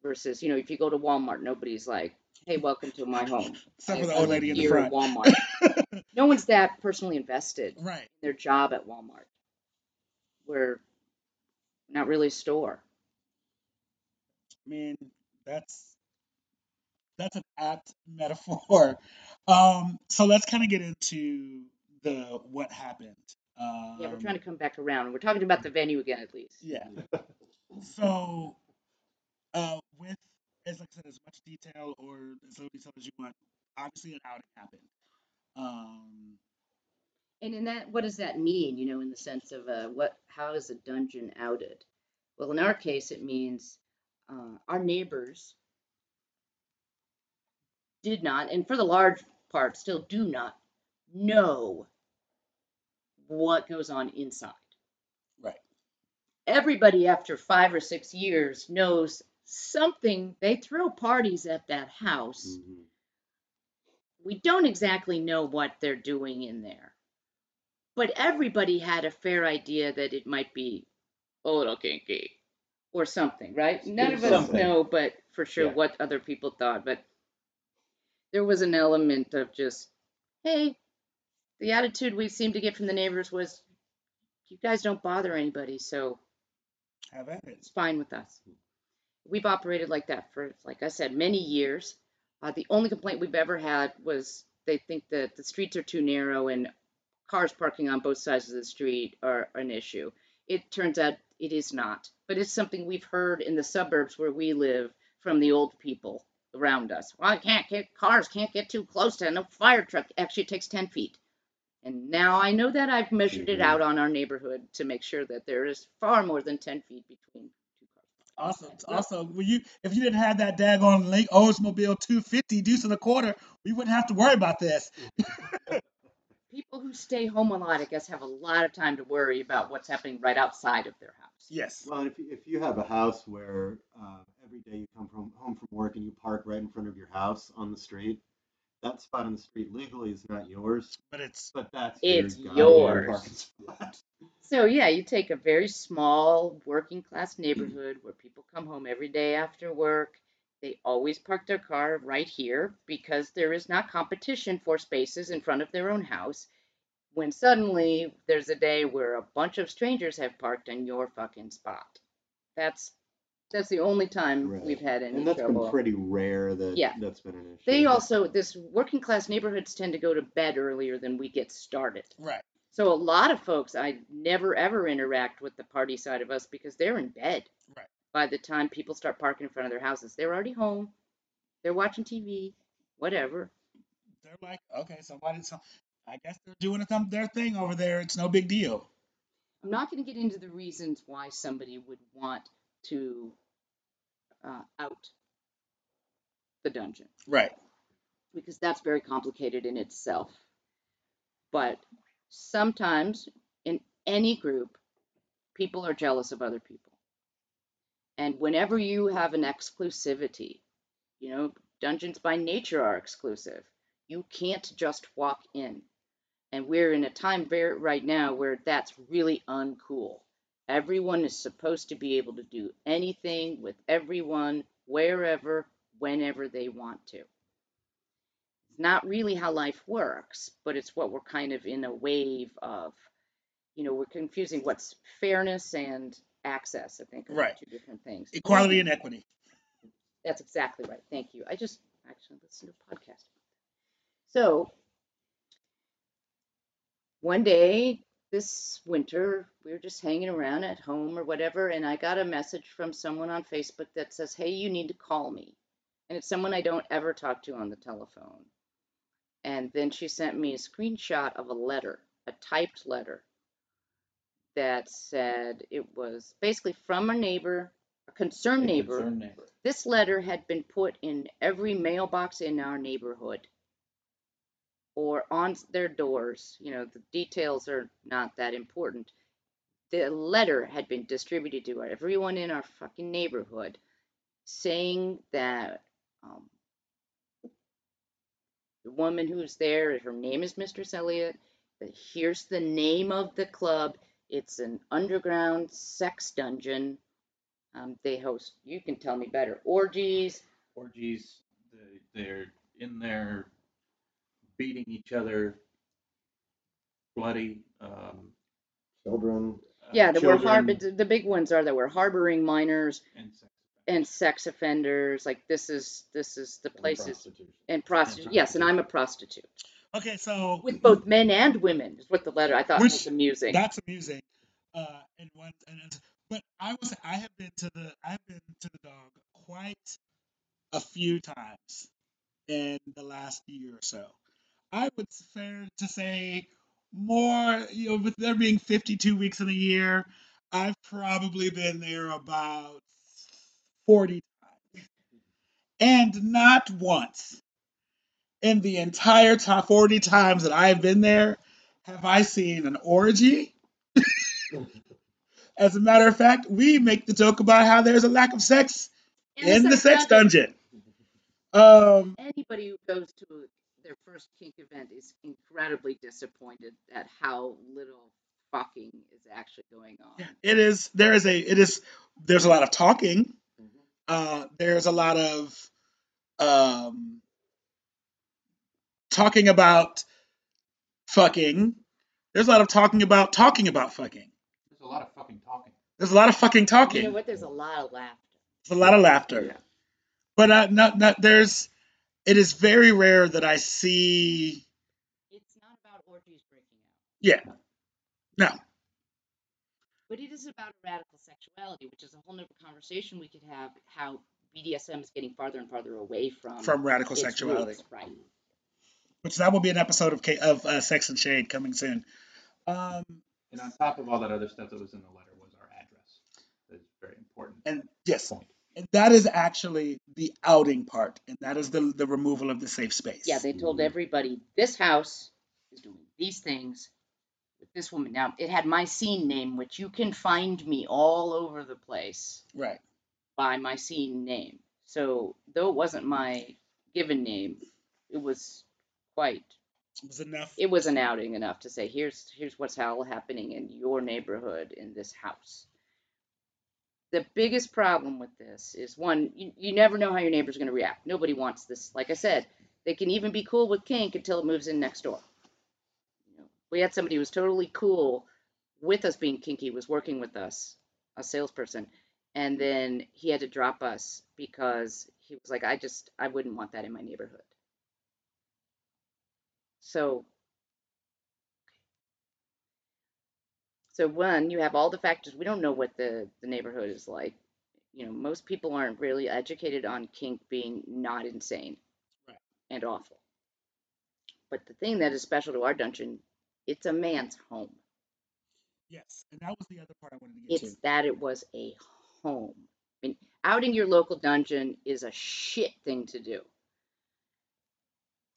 Versus, you know, if you go to Walmart, nobody's like, "Hey, welcome to my home." Except for the old lady in the front. Walmart. no one's that personally invested in right. their job at Walmart. We're not really a store. I mean, that's that's an apt metaphor. Um, so let's kind of get into the what happened. Um, Yeah, we're trying to come back around. We're talking about the venue again, at least. Yeah. So, uh, with as like I said, as much detail or as little detail as you want. Obviously, an outing happened. Um, And in that, what does that mean? You know, in the sense of uh, what, how is a dungeon outed? Well, in our case, it means uh, our neighbors did not, and for the large part, still do not know what goes on inside. Right. Everybody after five or six years knows something. They throw parties at that house. Mhm. We don't exactly know what they're doing in there. But everybody had a fair idea that it might be a little kinky or something, right? None of us Something. know, but for sure Yeah. what other people thought. But there was an element of just, hey, the attitude we seemed to get from the neighbors was, you guys don't bother anybody, so have at it. it's fine with us. We've operated like that for, like I said, many years. Uh, the only complaint we've ever had was they think that the streets are too narrow and cars parking on both sides of the street are an issue. It turns out it is not, but it's something we've heard in the suburbs where we live from the old people around us. Well, I can't get cars can't get too close to a fire truck. Actually, it takes ten feet. And now I know that I've measured it Mhm. out on our neighborhood to make sure that there is far more than ten feet between two cars. Also, also, when you if you didn't have that daggone Lake Oldsmobile 250 deuce and a quarter, we wouldn't have to worry about this. People who stay home a lot, I guess, have a lot of time to worry about what's happening right outside of their house. Yes. Well, if you, if you have a house where uh, every day you come from home from work and you park right in front of your house on the street, that spot on the street legally is not yours, But it's but that's It's your yours. spot. So yeah, you take a very small working class neighborhood where people come home every day after work. They always park their car right here because there is not competition for spaces in front of their own house. When suddenly there's a day where a bunch of strangers have parked in your fucking spot. That's that's the only time Right. we've had any and that's trouble. been pretty rare that Yeah. that's been an issue. They also this working class neighborhoods tend to go to bed earlier than we get started. right. So a lot of folks I never ever interact with the party side of us because they're in bed. Right. By the time people start parking in front of their houses, they're already home. They're watching TV, whatever. They're like, okay, so somebody, so I guess they're doing some their thing over there. It's no big deal. I'm not going to get into the reasons why somebody would want to uh, out the dungeon Right. because that's very complicated in itself. But sometimes in any group, people are jealous of other people. And whenever you have an exclusivity, you know, dungeons by nature are exclusive. You can't just walk in. And we're in a time right now where that's really uncool. Everyone is supposed to be able to do anything with everyone, wherever, whenever they want to. It's not really how life works, but it's what we're kind of in a wave of. You know, we're confusing what's fairness and access, I think, are Right. two different things. Equality and equity. That's exactly right. Thank you. I just actually listened to a podcast. So one day this winter, we were just hanging around at home or whatever, and I got a message from someone on Facebook that says, Hey, you need to call me. And it's someone I don't ever talk to on the telephone. And then she sent me a screenshot of a letter, a typed letter that said it was basically from a neighbor, a concerned neighbor concerned neighbor. this letter had been put in every mailbox in our neighborhood or on their doors. You know, the details are not that important. The letter had been distributed to everyone in our fucking neighborhood saying that um, the woman who's there, her name is Mistress Elliott, that here's the name of the club. It's an underground sex dungeon. Um, they host, you can tell me better, orgies. Orgies, they- they're in there beating each other, bloody. Um, Children. uh, Yeah, that were harbor, the big ones are that we're harboring minors and sex and sex offenders. Like this is this is the and places prostitution. and prostitute. Yes, and I'm a prostitute Okay, so with both men and women. Is what the letter I thought Which- was amusing. that's amusing. Uh, and one, and, and- but I was, I have been to the, I've been to the dog quite a few times in the last year or so. I would fair to say more, you know, with there being 52 weeks in a year, I've probably been there about 40 times. And not once in the entire time 40 times that I've been there have I seen an orgy. As a matter of fact, we make the joke about how there's a lack of sex in the sex dungeon. Um, Anybody who goes to their first kink event is incredibly disappointed at how little fucking is actually going on. It is. There is a. It is. There's a lot of talking. Mhm. Uh, there's a lot of um, talking about fucking. There's a lot of talking about talking about fucking. There's a lot of fucking talking. There's a lot of fucking talking. You know what? There's a lot of laughter. There's a lot of laughter. Yeah. But uh, not, not, there's. It is very rare that I see. It's not about orgies breaking out, Yeah. No. but it is about radical sexuality, which is a whole nother conversation we could have. How BDSM is getting farther and farther away from From radical sexuality, roots, right? Which that will be an episode of K- of uh, Sex and Shade coming soon. Um, And on top of all that other stuff that was in the letter was our address. That's very important and yes, point. And that is actually the outing part, and that is the the removal of the safe space. Yeah, they told everybody this house is doing these things with this woman. Now it had my scene name, which you can find me all over the place right. by my scene name. So though it wasn't my given name, it was quite It was enough. it was an outing enough to say here's here's what's all happening in your neighborhood in this house. The biggest problem with this is one, you, you never know how your neighbor's going to react. Nobody wants this. Like I said, they can even be cool with kink until it moves in next door. You know, we had somebody who was totally cool with us being kinky, was working with us, a salesperson, and then he had to drop us because he was like, I just I wouldn't want that in my neighborhood. So So one, you have all the factors. We don't know what the, the neighborhood is like. You know, most people aren't really educated on kink being not insane Right. and awful. But the thing that is special to our dungeon, it's a man's home. Yes, and that was the other part I wanted to get It's to. that it was a home. I mean, outing your local dungeon is a shit thing to do.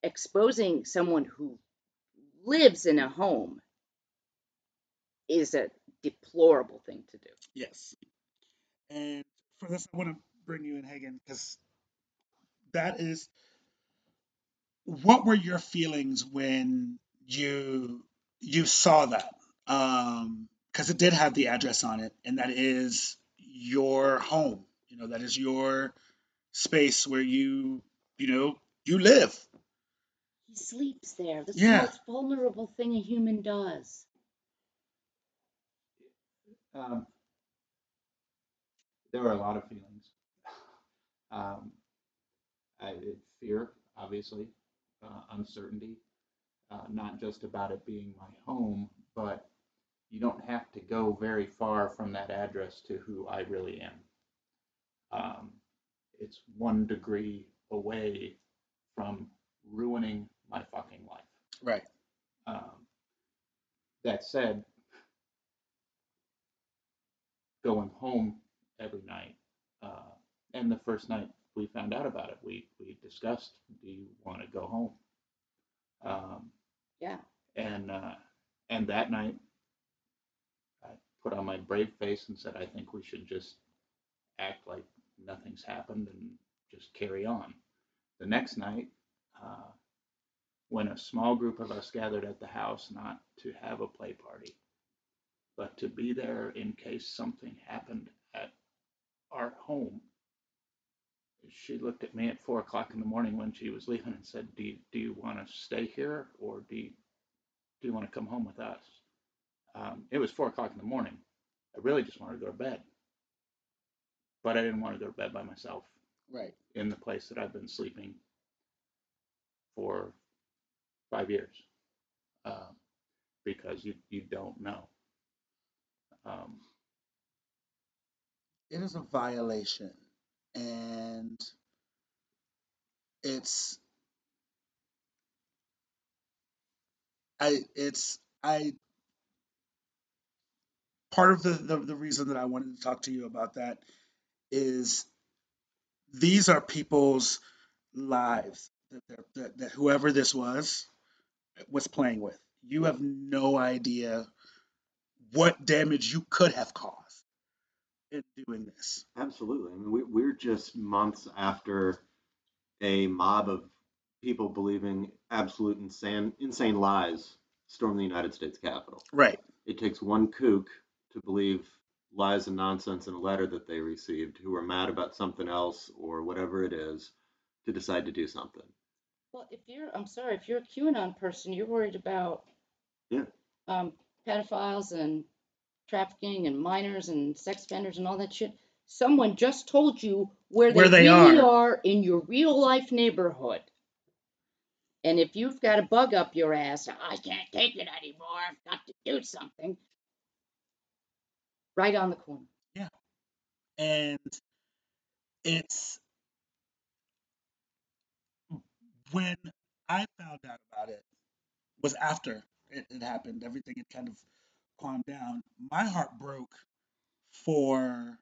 Exposing someone who lives in a home is a deplorable thing to do. Yes. And for this, I want to bring you in, Hagen, because that is. What were your feelings when you you saw that? Um, because it did have the address on it, and that is your home. You know, that is your space where you you know you live. He sleeps there. That's Yeah. the most vulnerable thing a human does. Um, there were a lot of feelings. Um, I, fear, obviously, uh, uncertainty, uh, not just about it being my home, but you don't have to go very far from that address to who I really am. Um, it's one degree away from ruining my fucking life. Right. Um, that said, going home every night, uh, and the first night we found out about it, we, we discussed, do you want to go home? Um, Yeah. and uh, and that night, I put on my brave face and said, I think we should just act like nothing's happened and just carry on. The next night, uh, when a small group of us gathered at the house, not to have a play party, but to be there in case something happened at our home. She looked at me at four o'clock in the morning when she was leaving and said, "Do you, do you want to stay here or do you, do you want to come home with us?" Um, it was four o'clock in the morning. I really just wanted to go to bed, but I didn't want to go to bed by myself Right. in the place that I've been sleeping for five years um, because you, you don't know. Um, it is a violation and it's I it's I part of the, the the reason that I wanted to talk to you about that is these are people's lives that, that, that whoever this was was playing with. You have no idea what damage you could have caused in doing this. Absolutely. I mean, we, we're just months after a mob of people believing absolute insane, insane lies storm the United States Capitol. Right. It takes one kook to believe lies and nonsense in a letter that they received who are mad about something else or whatever it is to decide to do something. Well, if you're, I'm sorry, if you're a QAnon person, you're worried about Yeah. um, pedophiles and trafficking and minors and sex offenders and all that shit. Someone just told you where they, Where they really are. are in your real life neighborhood. And if you've got a bug up your ass, I can't take it anymore. I've got to do something. Right on the corner. Yeah. And it's when I found out about it was after it, it happened. Everything had kind of calmed down. My heart broke for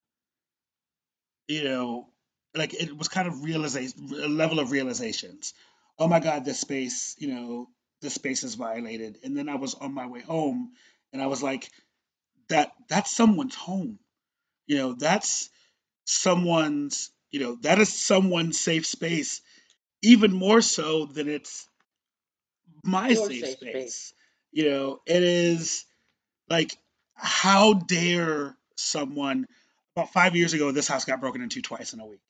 you know, like it was kind of realization, a level of realizations. Oh my God, this space, you know, this space is violated. And then I was on my way home, and I was like, that that's someone's home. You know, that's someone's, you know, that is someone's safe space, even more so than it's my Your safe, safe space. space. You know, it is like, how dare someone? About five years ago, this house got broken into twice in a week.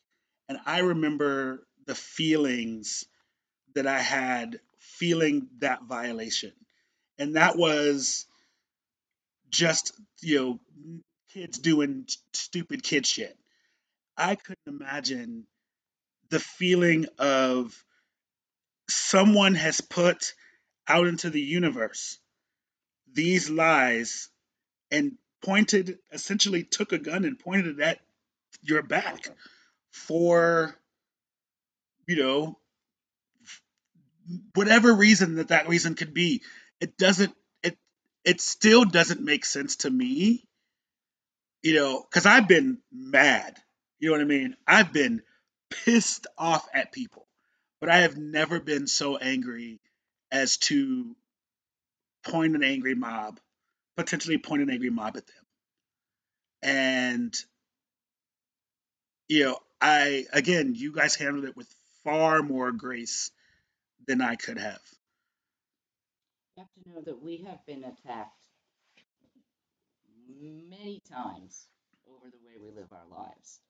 And I remember the feelings that I had feeling that violation. And that was just, you know, kids doing stupid kid shit. I couldn't imagine the feeling of someone has put out into the universe these lies and pointed, essentially took a gun and pointed it at your back for, you know, whatever reason that that reason could be. It doesn't, it, it still doesn't make sense to me, you know, because I've been mad. You know what I mean? I've been pissed off at people, but I have never been so angry as to point an angry mob, potentially point an angry mob at them. And, you know, I, again, you guys handled it with far more grace than I could have. You have to know that we have been attacked many times over the way we live our lives.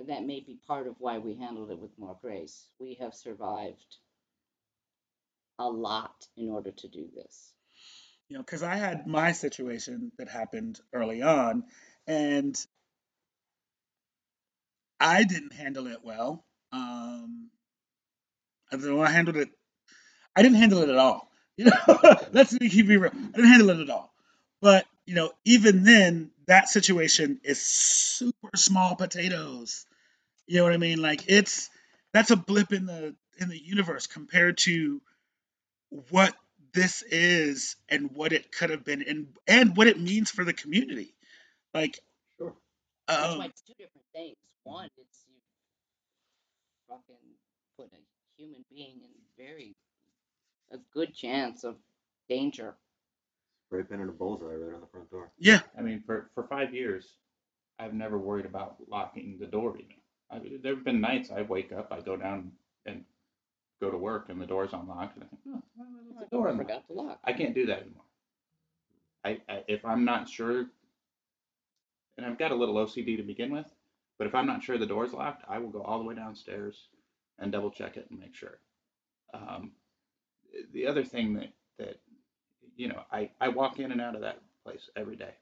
And that may be part of why we handled it with more grace. We have survived a lot in order to do this. you know, because I had my situation that happened early on, and I didn't handle it well. Um, I don't know, I handled it. I didn't handle it at all. You know, let's keep it real. I didn't handle it at all. But you know, even then, that situation is super small potatoes. You know what I mean? Like it's that's a blip in the in the universe compared to what this is and what it could have been and and what it means for the community. Like, Sure. That's um, why it's two different things. One, it's you fucking put a human being in very a good chance of danger. Spray painted a bullseye right on the front door. yeah, I mean, for, for five years, I've never worried about locking the door even. I, there have been nights I wake up, I go down and go to work, and the door's unlocked, and I think, oh, the door unlocked. forgot to lock. I can't do that anymore. I, I if I'm not sure, and I've got a little OCD to begin with, but if I'm not sure the door's locked, I will go all the way downstairs and double check it and make sure. Um, the other thing that that you know, I I walk in and out of that place every day.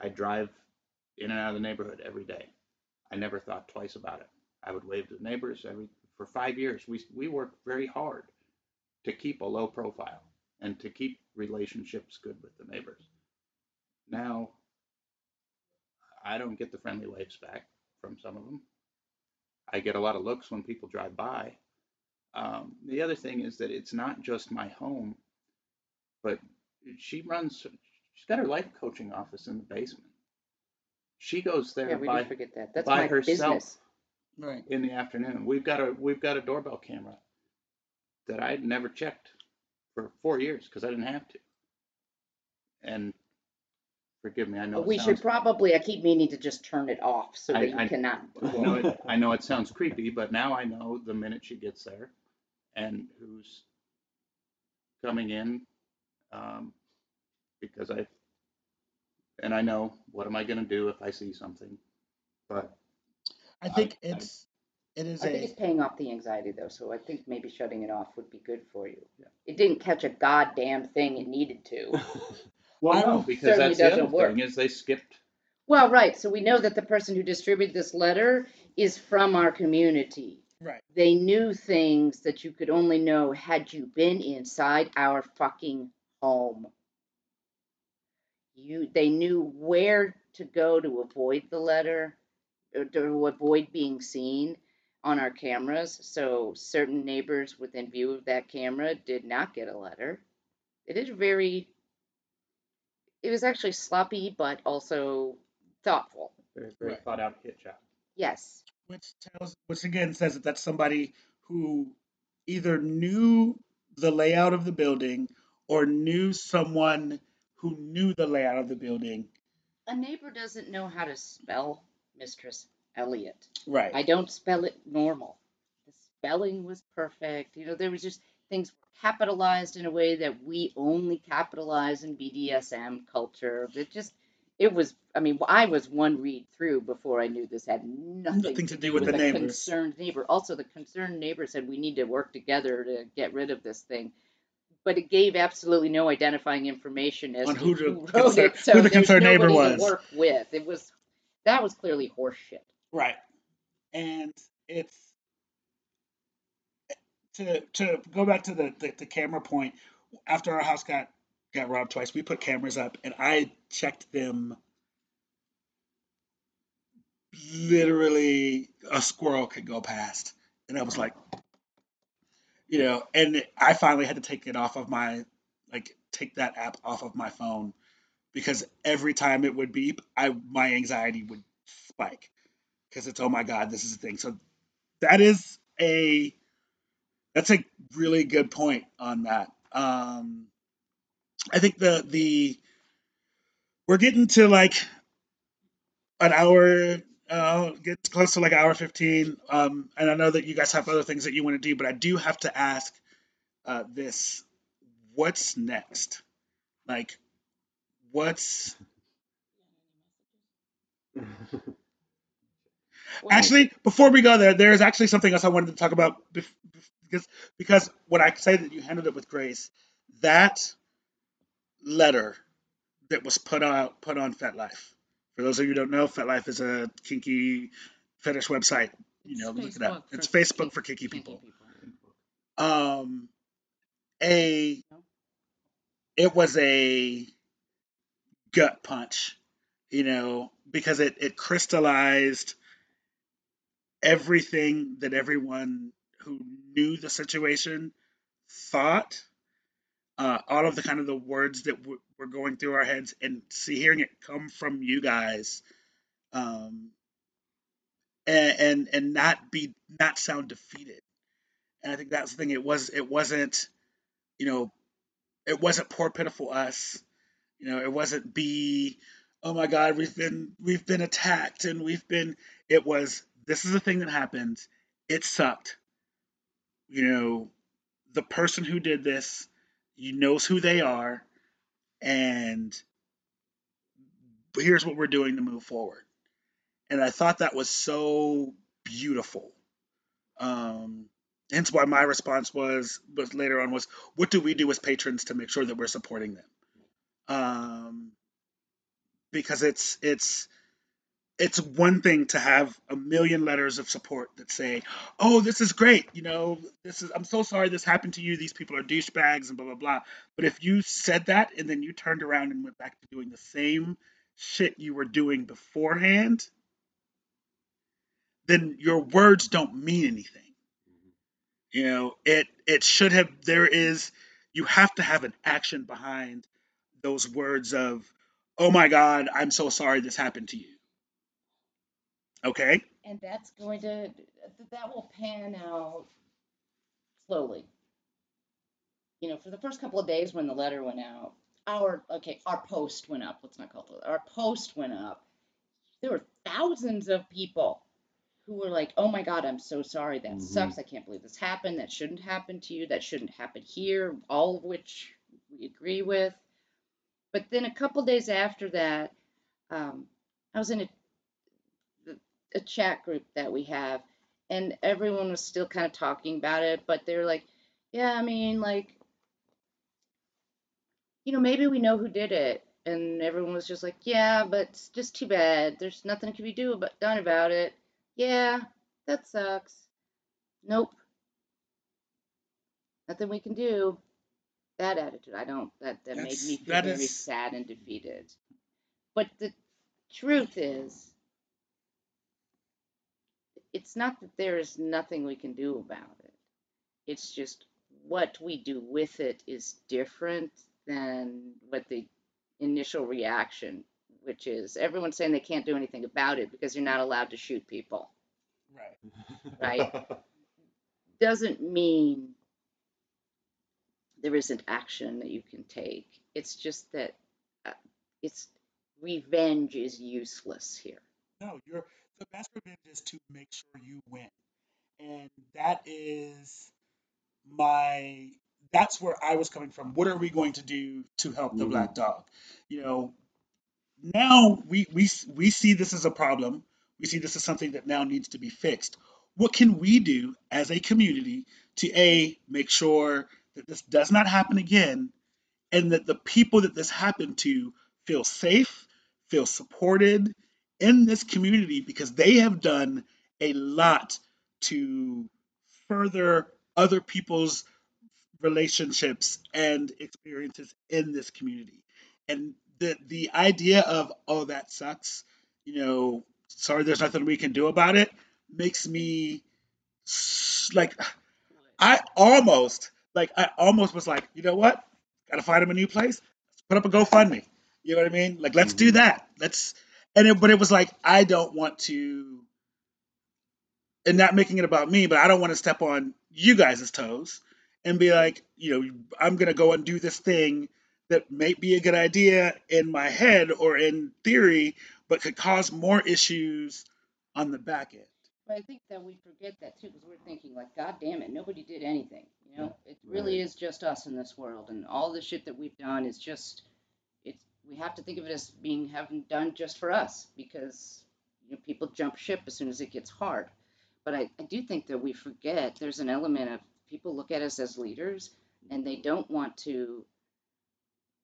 I drive in and out of the neighborhood every day. I never thought twice about it. I would wave to the neighbors every for five years. We we worked very hard to keep a low profile and to keep relationships good with the neighbors. Now, I don't get the friendly waves back from some of them. I get a lot of looks when people drive by. Um, the other thing is that it's not just my home. but she runs. She's got her life coaching office in the basement. She goes there Yeah, we by forget that. That's by my herself. business. Right. in the afternoon. We've got a we've got a doorbell camera that I had never checked for four years because I didn't have to. And forgive me, I know it we sounds, should probably, I keep meaning to just turn it off so I- that you I- cannot. I know it, I know it sounds creepy, but now I know the minute she gets there and who's coming in, um, because I and I know what am I going to do if I see something, but I think I- I- it's it is I think it's paying off the anxiety though, so I think maybe shutting it off would be good for you. Yeah. It didn't catch a goddamn thing it needed to. well, I no, um, because that's the other work. thing is they skipped. Well, right, so we know that the person who distributed this letter is from our community. right. They knew things that you could only know had you been inside our fucking home. You, they knew where to go to avoid the letter, or to avoid being seen on our cameras. So certain neighbors within view of that camera did not get a letter. It is very. It was actually sloppy, but also thoughtful. Very, very Right. thought out hit job. Yes. Which tells which again says that that's somebody who either knew the layout of the building or knew someone who knew the layout of the building. A neighbor doesn't know how to spell Mistress Elliot. Right. I don't spell it normal. The spelling was perfect. You know, there was just things capitalized in a way that we only capitalize in BDSM culture. It just, it was. I mean, I was one read through before I knew this had nothing, Nothing to do with the a neighbors. concerned neighbor. Also, the concerned neighbor said we need to work together to get rid of this thing. But it gave absolutely no identifying information as On to who the wrote concern- it, so who the concerned neighbor was. To work with it was that was clearly horseshit. Right. And it's to to go back to the, the, the camera point, after our house got got robbed twice, we put cameras up and I checked them literally a squirrel could go past. And I was like you know, and I finally had to take it off of my like take that app off of my phone because every time it would beep, I my anxiety would spike because it's oh my god, this is a thing. So that is a that's a really good point on that. Um, I think the the we're getting to like an hour, uh, get close to like hour fifteen. Um, and I know that you guys have other things that you want to do, but I do have to ask uh, this: What's next? Like, what's Actually, before we go there, there is actually something else I wanted to talk about because because when I say that you handled it with grace, that letter that was put out put on FetLife. For those of you who don't know, FetLife is a kinky fetish website. You know, look it up. It's Facebook for kinky kinky people. people. Um, a it was a gut punch, you know, because it it crystallized everything that everyone who knew the situation thought uh, all of the kind of the words that w- were going through our heads and see hearing it come from you guys um, and, and and not be not sound defeated. And i think that's the thing. It was it wasn't you know it wasn't poor pitiful us. You know it wasn't be oh my god we've been we've been attacked and we've been it was this is the thing that happened. It sucked. You know the person who did this you knows who they are and here's what we're doing to move forward. And i thought that was so beautiful. Um hence why my response was was later on was what do we do as patrons to make sure that we're supporting them? Um because it's it's it's one thing to have a million letters of support that say, "Oh, this is great," you know, this is I'm so sorry this happened to you. These people are douchebags and blah blah blah. But if you said that and then you turned around and went back to doing the same shit you were doing beforehand, then your words don't mean anything. Mm-hmm. You know, it it should have there is you have to have an action behind those words of, "Oh my God, I'm so sorry this happened to you." Okay. and that's going to that will pan out slowly. You know, for the first couple of days when the letter went out, our okay, our post went up. Let's not call it our post went up. There were thousands of people who were like, "Oh my God, I'm so sorry. That Mhm. sucks. I can't believe this happened. That shouldn't happen to you. That shouldn't happen here." All of which we agree with. But then a couple days after that, um, I was in a a chat group that we have, and everyone was still kind of talking about it, but they're like, yeah, I mean, like, you know, maybe we know who did it. And everyone was just like, yeah, but it's just too bad. There's nothing that can be do about, done about it. Yeah, that sucks. Nope. Nothing we can do. That attitude, I don't, that, that made me feel very is- sad and defeated. But the truth is, it's not that there is nothing we can do about it. It's just what we do with it is different than what the initial reaction, which is everyone's saying they can't do anything about it because you're not allowed to shoot people. Right. Right. Doesn't mean there isn't action that you can take. It's just that uh, it's revenge is useless here. No, you're the best revenge is to make sure you win. And that is my that's where I was coming from. What are we going to do to help the Mhm. black dog? You know, now we we we see this as a problem. We see this as something that now needs to be fixed. What can we do as a community to a make sure that this does not happen again and that the people that this happened to feel safe, feel supported in this community because they have done a lot to further other people's relationships and experiences in this community. And the the idea of oh that sucks, you know, sorry there's nothing we can do about it makes me like I almost like I almost was like, you know what? Gotta find him a new place. Let's put up a GoFundMe. You know what I mean? Like let's do Mhm. that. Let's and it, but it was like I don't want to and not making it about me, but I don't want to step on you guys' toes and be like, you know, I'm gonna go and do this thing that may be a good idea in my head or in theory, but could cause more issues on the back end. But I think that we forget that too, because we're thinking like, God damn it, nobody did anything. You know, it really is just us in this world, and all the shit that we've done is just. We have to think of it as being having done just for us, because you know people jump ship as soon as it gets hard. But I, I do think that we forget there's an element of people look at us as leaders, and they don't want to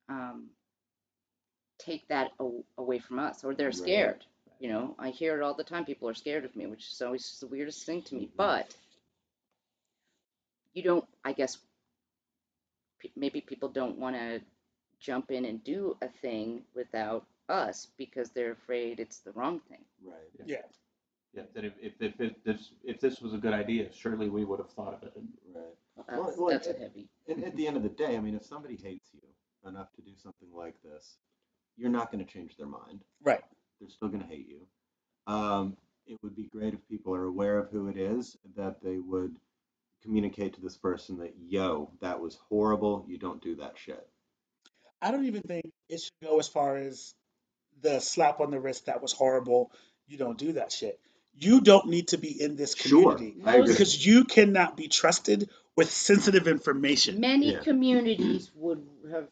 um, take that a- away from us, or they're Right. scared. You know, I hear it all the time. People are scared of me, which is always the weirdest thing to me. Mhm. But you don't, I guess, maybe people don't want to jump in and do a thing without us because they're afraid it's the wrong thing. Right. Yeah. Yeah, that if, if, if, if this, if this was a good idea, surely we would have thought of it. And Right. That's, Well, well, that's a it- heavy. And at the end of the day, I mean, if somebody hates you enough to do something like this, you're not going to change their mind. Right. They're still going to hate you. Um, it would be great if people are aware of who it is, that they would communicate to this person that, yo, that was horrible. You don't do that shit. I don't even think it should go as far as the slap on the wrist that was horrible. You don't do that shit. You don't need to be in this community I agree. because you cannot be trusted with sensitive information. Many Yeah. communities would have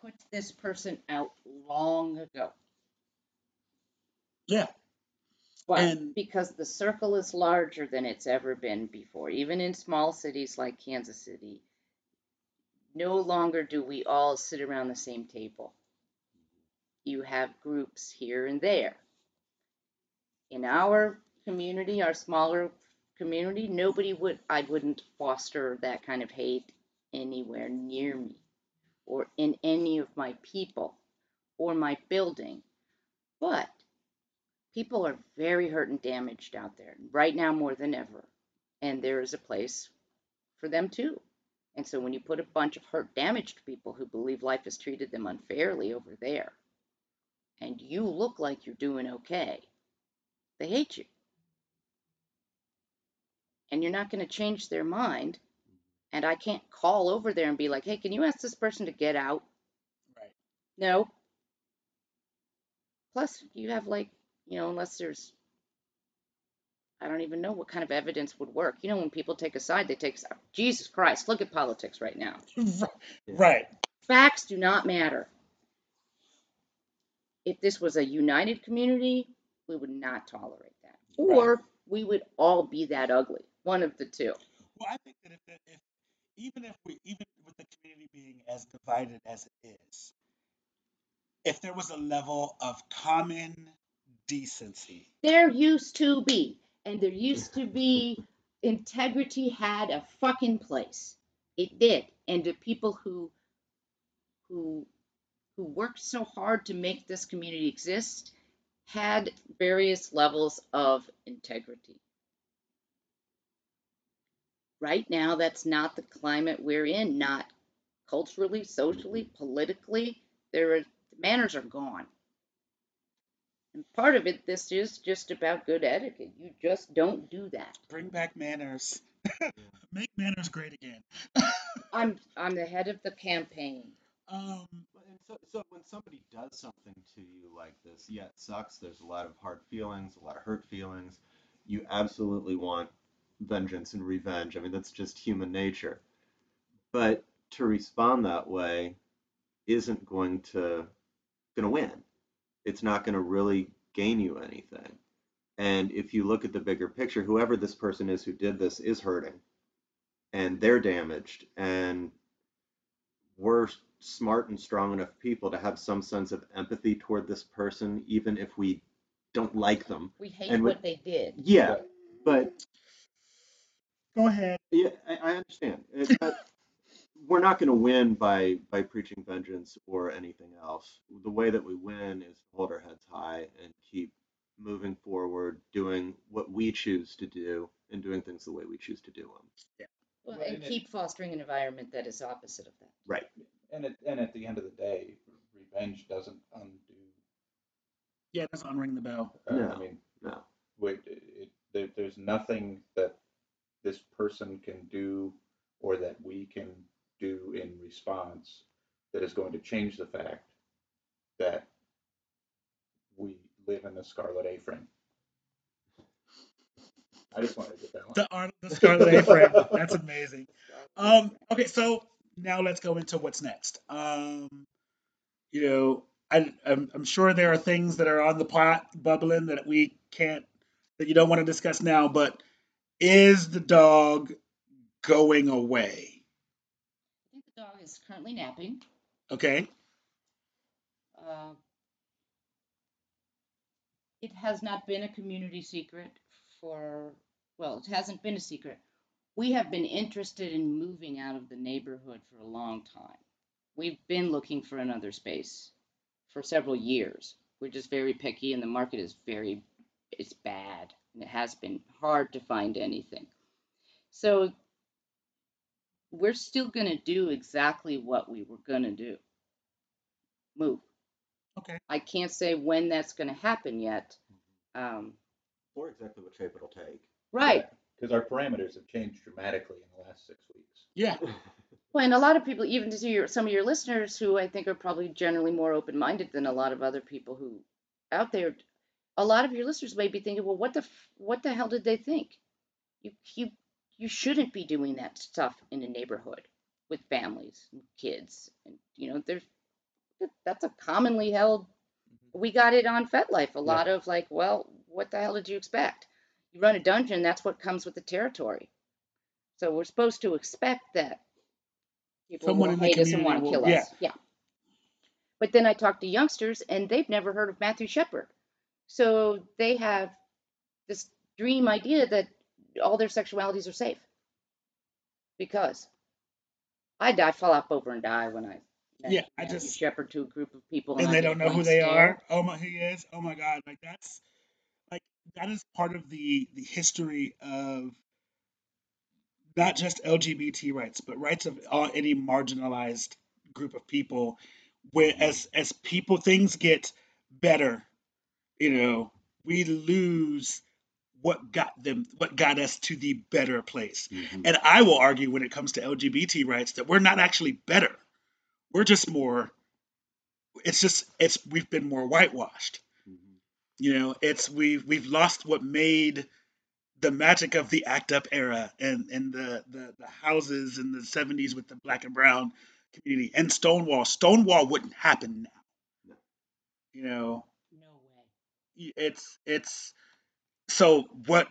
put this person out long ago. Yeah. But And- because the circle is larger than it's ever been before, even in small cities like Kansas City, no longer do we all sit around the same table. You have groups here and there. In our community, our smaller community, nobody would, I wouldn't foster that kind of hate anywhere near me or in any of my people or my building. But people are very hurt and damaged out there right now more than ever and there is a place for them too And so when you put a bunch of hurt, damaged people who believe life has treated them unfairly over there, and you look like you're doing okay, they hate you. And you're not going to change their mind. Mm-hmm. And I can't call over there and be like, hey, can you ask this person to get out? Right. No. Plus, you have like, you know, unless there's, I don't even know what kind of evidence would work. You know, when people take a side, they take a side. Jesus Christ, look at politics right now. Right. Facts do not matter. If this was a united community, we would not tolerate that. Or we would all be that ugly. One of the two. Well, I think that if, that if even if we even with the community being as divided as it is, if there was a level of common decency, There used to be, and there used to be, integrity had a fucking place. It did, and the people who, who, who worked so hard to make this community exist, had various levels of integrity. Right now, that's not the climate we're in. Not culturally, socially, politically. There are the manners are gone. And part of it, this is just about good etiquette. You just don't do that. bring back manners, make manners great again. I'm I'm the head of the campaign. um, And so, so when somebody does something to you like this, yeah, it sucks. There's a lot of hard feelings, a lot of hurt feelings. You absolutely want vengeance and revenge. I mean, that's just human nature. But to respond that way isn't going to going to win. It's not going to really gain you anything. And if you look at the bigger picture, whoever this person is who did this is hurting, and they're damaged, and we're smart and strong enough people to have some sense of empathy toward this person, even if we don't like them. We hate And what with- they did. Yeah, but go ahead. yeah, I, I understand. It, but we're not going to win by by preaching vengeance or anything else. The way that we win is to hold our heads high and keep moving forward, doing what we choose to do, and doing things the way we choose to do them. Well, Right, and and it- keep fostering an environment that is opposite of that. Right. And at, and at the end of the day, revenge doesn't undo. Yeah, it doesn't unring the bell. Uh, I mean, No. wait, it, it, there, there's nothing that this person can do or that we can do in response that is going to change the fact that we live in the scarlet A-frame. I just wanted to get that one. The art, the Scarlet A-frame. That's amazing. Um, okay, so now let's go into what's next. Um, you know, I, I'm, I'm sure there are things that are on the pot bubbling that we can't, that you don't want to discuss now. But is the dog going away? I think the dog is currently napping. Okay, Uh, it has not been a community secret for, well, it hasn't been a secret. We have been interested in moving out of the neighborhood for a long time. We've been looking for another space for several years. We're just very picky, and the market is very, it's bad, and it has been hard to find anything. So we're still going to do exactly what we were going to do move. okay. I can't say when that's going to happen yet. Um, Or exactly what shape it'll take. right. Because our parameters have changed dramatically in the last six weeks. Yeah, Well, and a lot of people, even to your, some of your listeners, who I think are probably generally more open-minded than a lot of other people who out there, a lot of your listeners may be thinking, well, what the what the hell did they think? You you you shouldn't be doing that stuff in a neighborhood with families and kids, and you know, there's that's a commonly held. Mm-hmm. We got it on FetLife. A lot of like, well, what the hell did you expect? You run a dungeon, that's what comes with the territory. So we're supposed to expect that people Someone will in the hate us and want to will- kill yeah. us. Yeah. But then I talk to youngsters and they've never heard of Matthew Shepard. So they have this dream idea that all their sexualities are safe. Because I die, fall off over and die when I Yeah, I just- Shepard to a group of people and I they don't know who they are. Oh my, he is. Oh my God! Like that's like that is part of the the history of not just LGBT rights, but rights of all, any marginalized group of people. Where as as people things get better, you know, we lose what got them, what got us to the better place. Mhm. And I will argue when it comes to LGBT rights that we're not actually better. We're just more. It's just it's we've been more whitewashed. Mhm. You know, it's we've we've lost what made the magic of the ACT UP era and and the the, the houses in the 70s with the black and brown community and Stonewall. Stonewall wouldn't happen now. You know, No way. it's it's so what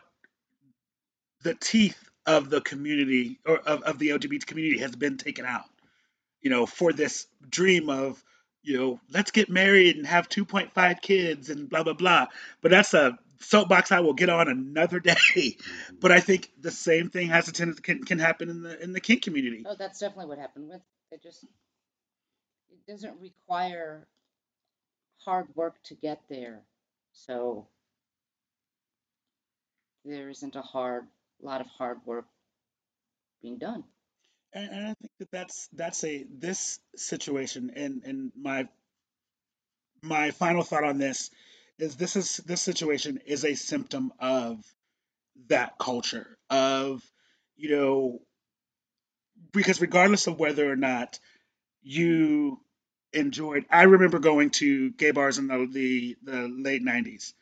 the teeth of the community or of, of the LGBT community has been taken out. You know, for this dream of you know, let's get married and have 2.5 kids and blah blah blah. But that's a soapbox I will get on another day. Mhm. But I think the same thing has a tendency can, can happen in the in the kink community. Oh, that's definitely what happened with it. Just it doesn't require hard work to get there, so there isn't a hard lot of hard work being done. And, and I think that that's that's a this situation and and my my final thought on this is this is this situation is a symptom of that culture of you know because regardless of whether or not you enjoyed I remember going to gay bars in the the, the late 90s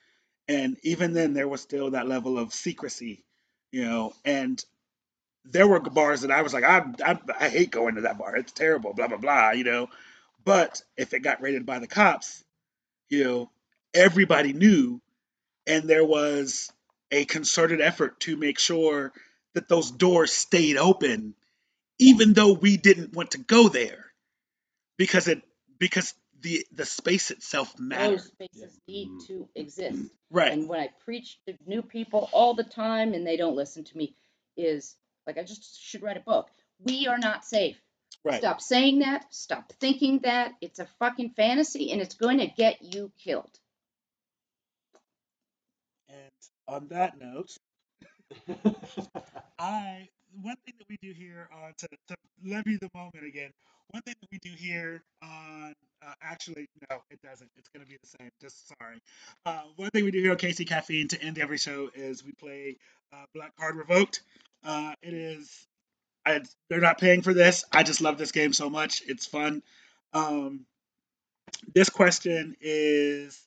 and even then there was still that level of secrecy you know and there were bars that I was like I, I I hate going to that bar. It's terrible blah blah blah you know. But if it got raided by the cops you know everybody knew. And there was a concerted effort to make sure that those doors stayed open even though we didn't want to go there. Because it because the the space itself matters. Those spaces need Mm. to exist. right And when I preach to new people all the time and they don't listen to me, is like I just should write a book. We are not safe. right Stop saying that. Stop thinking that. It's a fucking fantasy and it's going to get you killed. and on that note I one thing that we do here on to, to levy the moment again. One thing that we do here on uh, actually no, it doesn't. It's gonna be the same. Just sorry. Uh, one thing we do here on KC Caffeine to end every show is we play uh, Black Card Revoked. Uh, it is I, they're not paying for this. I just love this game so much. It's fun. Um, this question is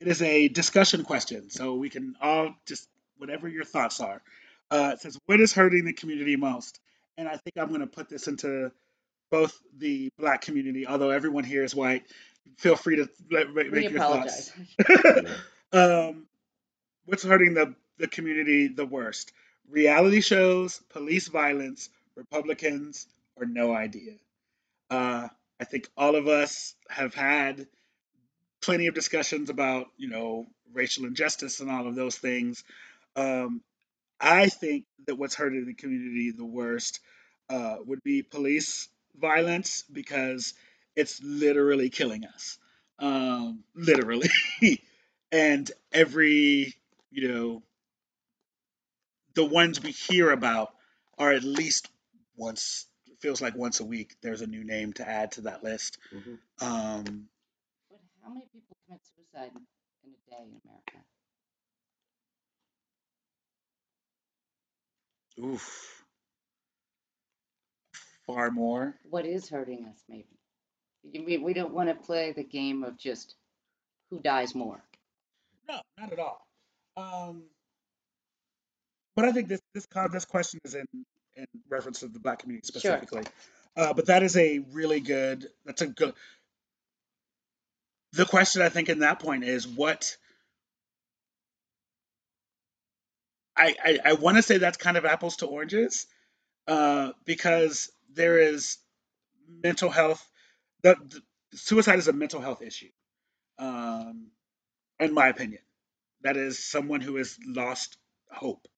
it is a discussion question, so we can all just whatever your thoughts are. Uh, it says, "What is hurting the community most?" And I think I'm going to put this into both the black community, although everyone here is white. Feel free to let, make We your apologize. thoughts. um, what's hurting the the community the worst? Reality shows, police violence, Republicans, or no idea. Uh, I think all of us have had plenty of discussions about you know racial injustice and all of those things. Um, I think that what's hurting the community the worst uh, would be police violence because it's literally killing us, um, literally, and every you know the ones we hear about are at least once feels like once a week there's a new name to add to that list Mhm. um But how many people commit suicide in in a day in America? Oof far more What is hurting us, maybe? You- We, we don't want to play the game of just who dies more. no not at all um but i think this this this question is in in reference to the black community Sure. specifically uh but that is a really good that's a good the question i think in that point is what I, I, I want to say that's kind of apples to oranges uh, because there is mental health. The, the suicide is a mental health issue, um, in my opinion. That is someone who has lost hope,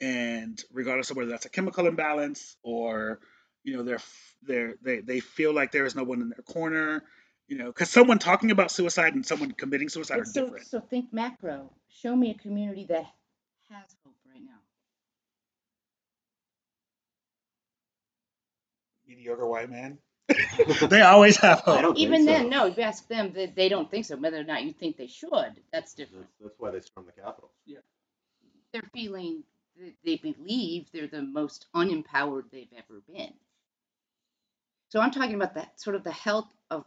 and regardless of whether that's a chemical imbalance or you know they're they're they they feel like there is no one in their corner. You know, because someone talking about suicide and someone committing suicide are so, different. so think macro. Show me a community that has hope right now. Mediocre white man. they always have hope. I don't Even so. then, no. If you ask them, they, they don't think so. Whether or not you think they should, that's different. That's, that's why they stormed the Capitol. They're feeling they believe they're the most unempowered they've ever been. So I'm talking about that sort of the health of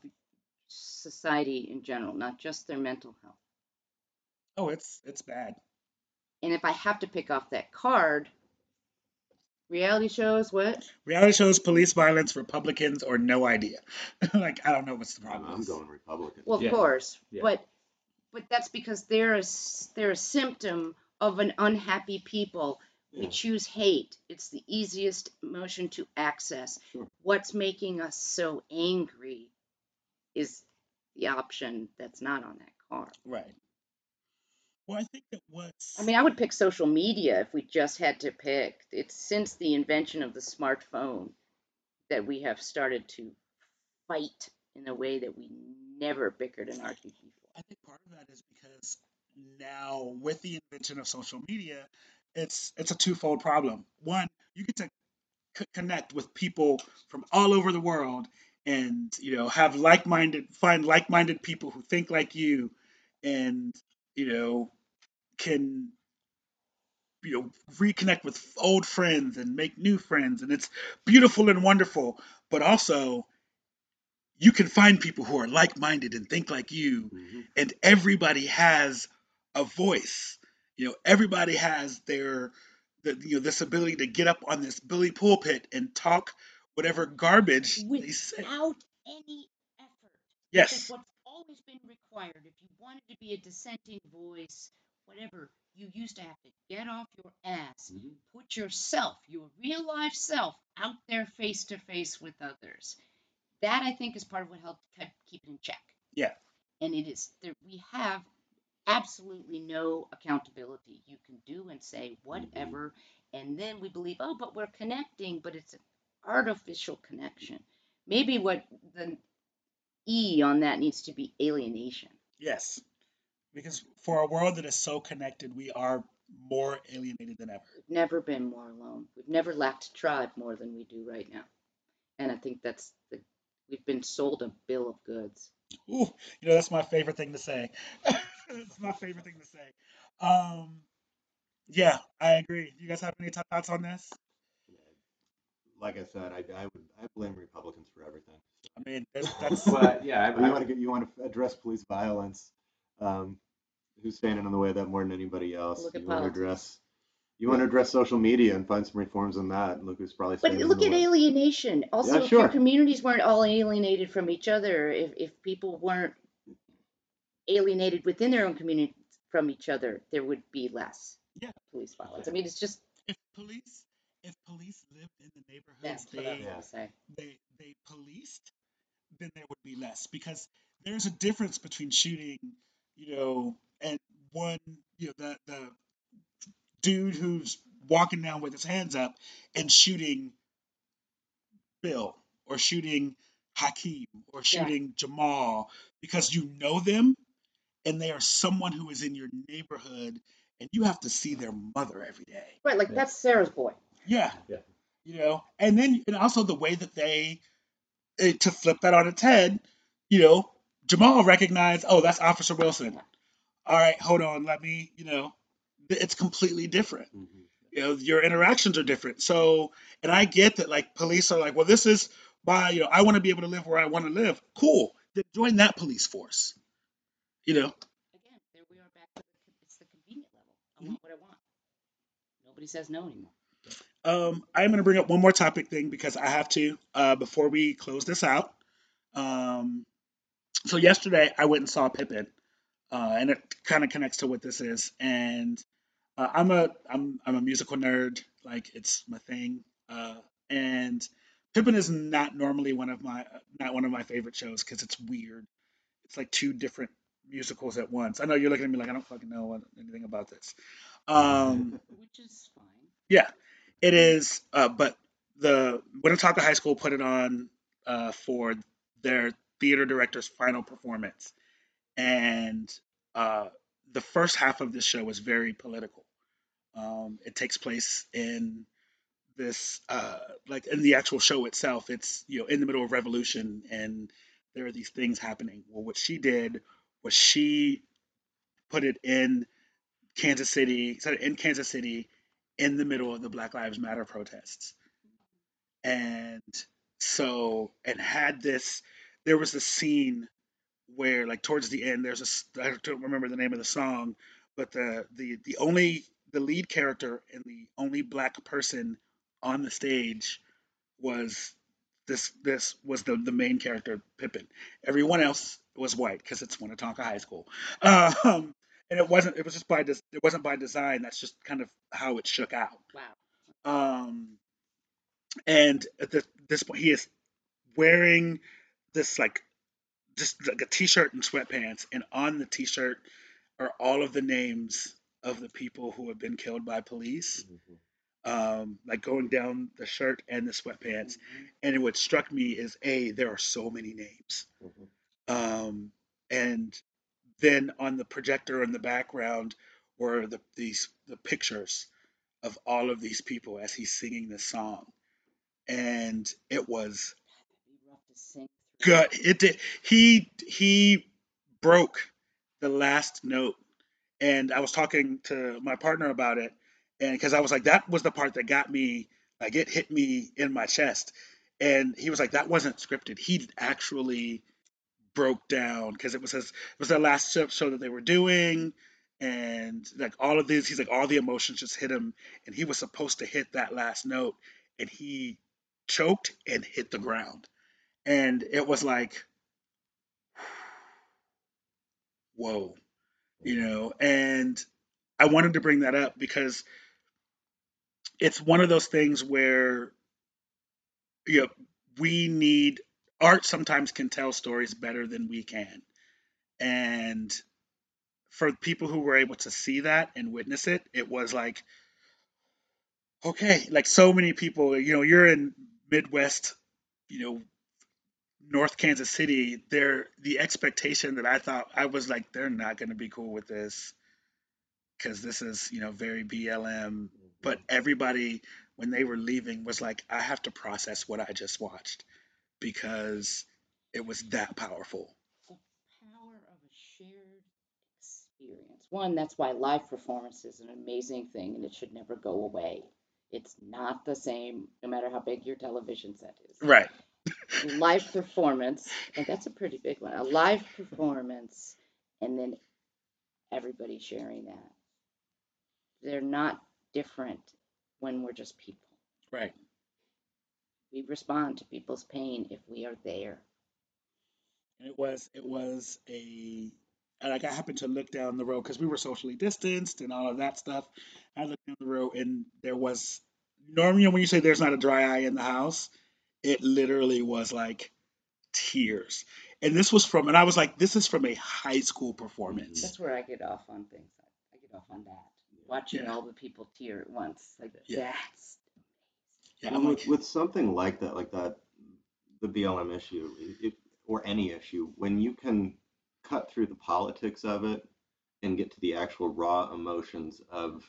society in general, not just their mental health. Oh, it's it's bad. And if I have to pick off that card, reality shows, what? Reality shows, police violence, Republicans, or no idea. like I don't know what's the problem. I'm is. going Republican. Well, of Yeah. course, Yeah. but but that's because they're a s- they're a symptom of an unhappy people. We choose hate. It's the easiest emotion to access. Sure. What's making us so angry is the option that's not on that card. Right. Well, I think that what's I mean, I would pick social media if we just had to pick. It's since the invention of the smartphone that we have started to fight in a way that we never bickered and argued before. I think part of that is because now with the invention of social media, it's it's a twofold problem. One, you get to c- connect with people from all over the world, and you know have like-minded, find like-minded people who think like you, and you know can you know reconnect with old friends and make new friends, and it's beautiful and wonderful. But also, you can find people who are like-minded and think like you, Mhm. and everybody has a voice. You know, everybody has their, the, you know, this ability to get up on this Billy pulpit and talk whatever garbage they say. Without any effort. Yes, Because what's always been required, if you wanted to be a dissenting voice, whatever, you used to have to get off your ass, Mhm. put yourself, your real life self, out there face to face with others. That I think is part of what helped keep it in check. Yeah. And it is there we have absolutely no accountability. You can do and say whatever, and then we believe, oh, but we're connecting, but it's an artificial connection. Maybe what the E on that needs to be alienation. yes. Because for a world that is so connected, we are more alienated than ever. We've never been more alone. We've never lacked a tribe more than we do right now. And I think that's the we've been sold a bill of goods. Ooh, you know, that's my favorite thing to say. that's my favorite thing to say. Um, yeah, I agree. You guys have any thoughts on this? Like I said, I, I would I blame Republicans for everything. I mean, there's, that's But yeah, you I, want to you want to address police violence. Um, who's standing in the way of that more than anybody else? Look at you want to address you want to address social media and find some reforms on that. And look who's probably But standing in look the at way. alienation. Also, Yeah, if your communities weren't all alienated from each other, if, if people weren't alienated within their own community from each other, there would be less Yeah. police violence. I mean, it's just if police if police lived in the neighborhoods that's what I was they, gonna say. they they policed, then there would be less because there's a difference between shooting, you know, and one, you know, the the dude who's walking down with his hands up and shooting Bill or shooting Hakeem or shooting Jamal because you know them and they are someone who is in your neighborhood and you have to see their mother every day. Right, like Yeah. that's Sarah's boy. Yeah. Yeah. You know, and then and also the way that they eh, to flip that on its head, you know, Jamal recognized, oh, that's Officer Wilson. All right, hold on, let me, you know, it's completely different. Mhm. You know, your interactions are different. So, and I get that like police are like, well, this is my, you know, I want to be able to live where I want to live. Cool. Then join that police force. You know, Again, there we are back to the it's the convenient level. I Mhm. want what I want. Nobody says no anymore. Um, I'm going to bring up one more topic thing because I have to uh, before we close this out. Um, so yesterday I went and saw Pippin, uh, and it kind of connects to what this is. And uh, I'm a I'm I'm a musical nerd, like it's my thing. Uh, and Pippin is not normally one of my not one of my favorite shows because it's weird. It's like two different musicals at once. I know you're looking at me like I don't fucking know anything about this. Um, Which is fine. yeah, it is. Uh, but the Winnetonka High School put it on uh, for their theater director's final performance, and uh, the first half of this show is very political. Um, it takes place in this uh like in the actual show itself. It's you know in the middle of revolution and there are these things happening. Well what she did was she put it in kansas city set it in kansas city in the middle of the black lives matter protests. And so and had this there was a scene where like towards the end there's a i don't remember the name of the song but the the the only the lead character and the only black person on the stage was this this was the the main character Pippin. Everyone else was white because it's Winnetonka High School, um, and it wasn't. It was just by des- it wasn't by design. That's just kind of how it shook out. Wow. Um, and at the, this point, he is wearing this like just like a t-shirt and sweatpants, and on the t-shirt are all of the names of the people who have been killed by police Mhm. um, like going down the shirt and the sweatpants. And what struck me is a there are so many names, Mhm. um, and then on the projector in the background were the these the pictures of all of these people as he's singing the song, and it was That'd be rough to sing good. It did. He he broke the last note, and I was talking to my partner about it, and because I was like, that was the part that got me. Like it hit me in my chest, and he was like, that wasn't scripted. He actually broke down because it was his it was their last show that they were doing. And like all of these, he's like all the emotions just hit him, and he was supposed to hit that last note, and he choked and hit the ground and it was like whoa you know? And i wanted to bring that up because it's one of those things where you know we need art sometimes can tell stories better than we can. And for people who were able to see that and witness it it was like okay like so many people you know you're in midwest you know North Kansas City, there the expectation that I thought I was like they're not going to be cool with this because this is you know very BLM. But mm-hmm. everybody when they were leaving was like I have to process what I just watched because it was that powerful. The power of a shared experience. One, that's why live performance is an amazing thing and it should never go away. It's not the same, no matter how big your television set is. Right. Live performance, and that's a pretty big one. A live performance, and then everybody sharing that. They're not different when we're just people. Right. We respond to people's pain if we are there. And it was it was a and, like I happened to look down the road because we were socially distanced and all of that stuff. I looked down the road and there was normally when you say there's not a dry eye in the house, it literally was like tears. And this was from and I was like, this is from a high school performance. That's where I get off on things. I get off on that. Watching Yeah. all the people tear at once. Like Yeah. that's Yeah, Well, I'm with, like, with something like that, like that, the BLM issue, it, or any issue, when you can cut through the politics of it and get to the actual raw emotions of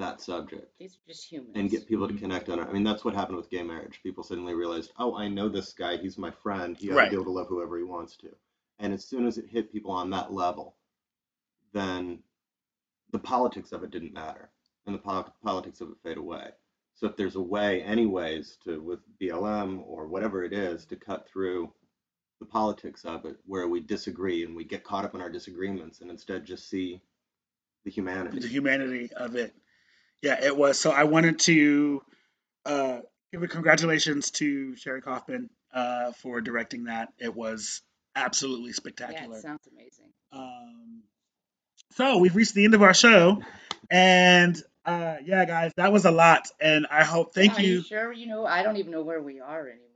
that subject these are just humans. and get people to mm-hmm. connect on it. I mean, that's what happened with gay marriage. People suddenly realized, oh, I know this guy. He's my friend. He ought Right. to be able to love whoever he wants to. And as soon as it hit people on that level, then the politics of it didn't matter, and the pol- politics of it fade away. So if there's a way, anyways, to with BLM or whatever it is, to cut through the politics of it, where we disagree and we get caught up in our disagreements, and instead just see the humanity. the humanity of it. Yeah, it was. So I wanted to uh, give a congratulations to Sherry Kaufman uh, for directing that. It was absolutely Yeah, spectacular. it sounds amazing. Um, so we've reached the end of our show, and uh, yeah, guys, that was a lot. And I hope thank Are you, Sure, you know, I don't even know where we are anymore.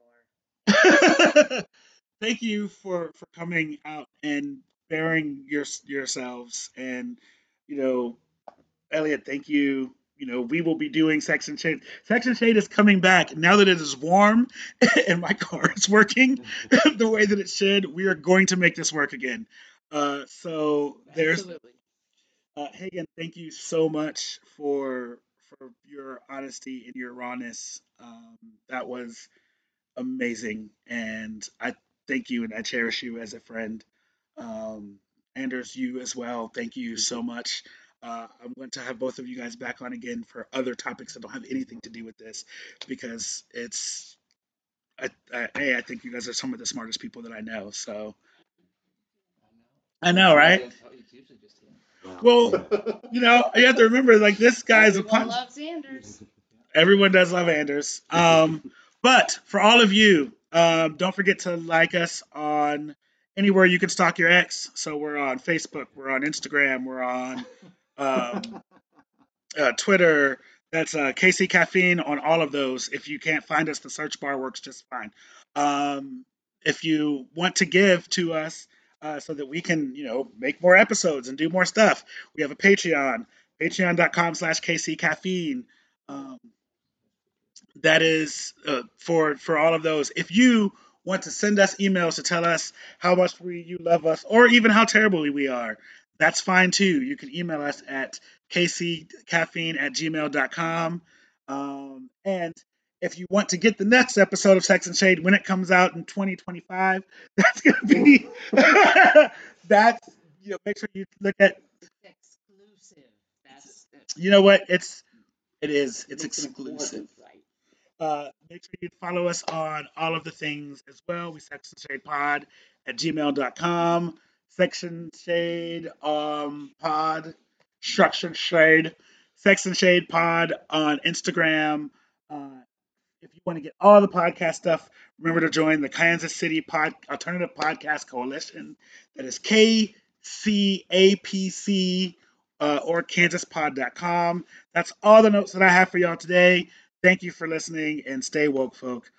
thank you for for coming out and bearing your yourselves. And you know, Elliot, thank you. You know, we will be doing Sex and Shade. Sex and Shade is coming back now that it is warm and my car is working the way that it should. We are going to make this work again. Uh, so there's Absolutely. uh, Hagen, thank you so much for for your honesty and your rawness. Um, that was amazing, and I thank you and I cherish you as a friend. Um, Anders, you as well. Thank you so much. Uh, I'm going to have both of you guys back on again for other topics that don't have anything to do with this because it's. I, I, hey, I think you guys are some of the smartest people that I know. So I know, right? It's usually just Well, you know, you have to remember, like this guy's a Everyone pun- loves Anders. Everyone does love Anders. Um, but for all of you, um, don't forget to like us on anywhere you can stalk your ex. So we're on Facebook, we're on Instagram, we're on um, uh, Twitter. That's uh, KC Caffeine on all of those. If you can't find us, the search bar works just fine. Um, if you want to give to us uh, so that we can, you know, make more episodes and do more stuff, we have a Patreon, patreon.com slash KC Caffeine. Um, that is uh, for for all of those. If you want to send us emails to tell us how much we you love us or even how terrible we are, that's fine too. You can email us at kccaffeine at gmail.com. Um, and if you want to get the next episode of Sex and Shade when it comes out in 2025, that's going to be that's you know make sure you look at exclusive. That's you know what it's it is it's exclusive. Right. Uh, make sure you follow us on all of the things as well. We Sex and shade pod at gmail.com, sex and shade um pod, structured shade, sex and shade pod on Instagram. Uh, if you want to get all the podcast stuff, remember to join the Kansas City Pod Alternative Podcast Coalition. That is KCAPC uh, or KansasPod.com. That's all the notes that I have for y'all today. Thank you for listening and stay woke, folk.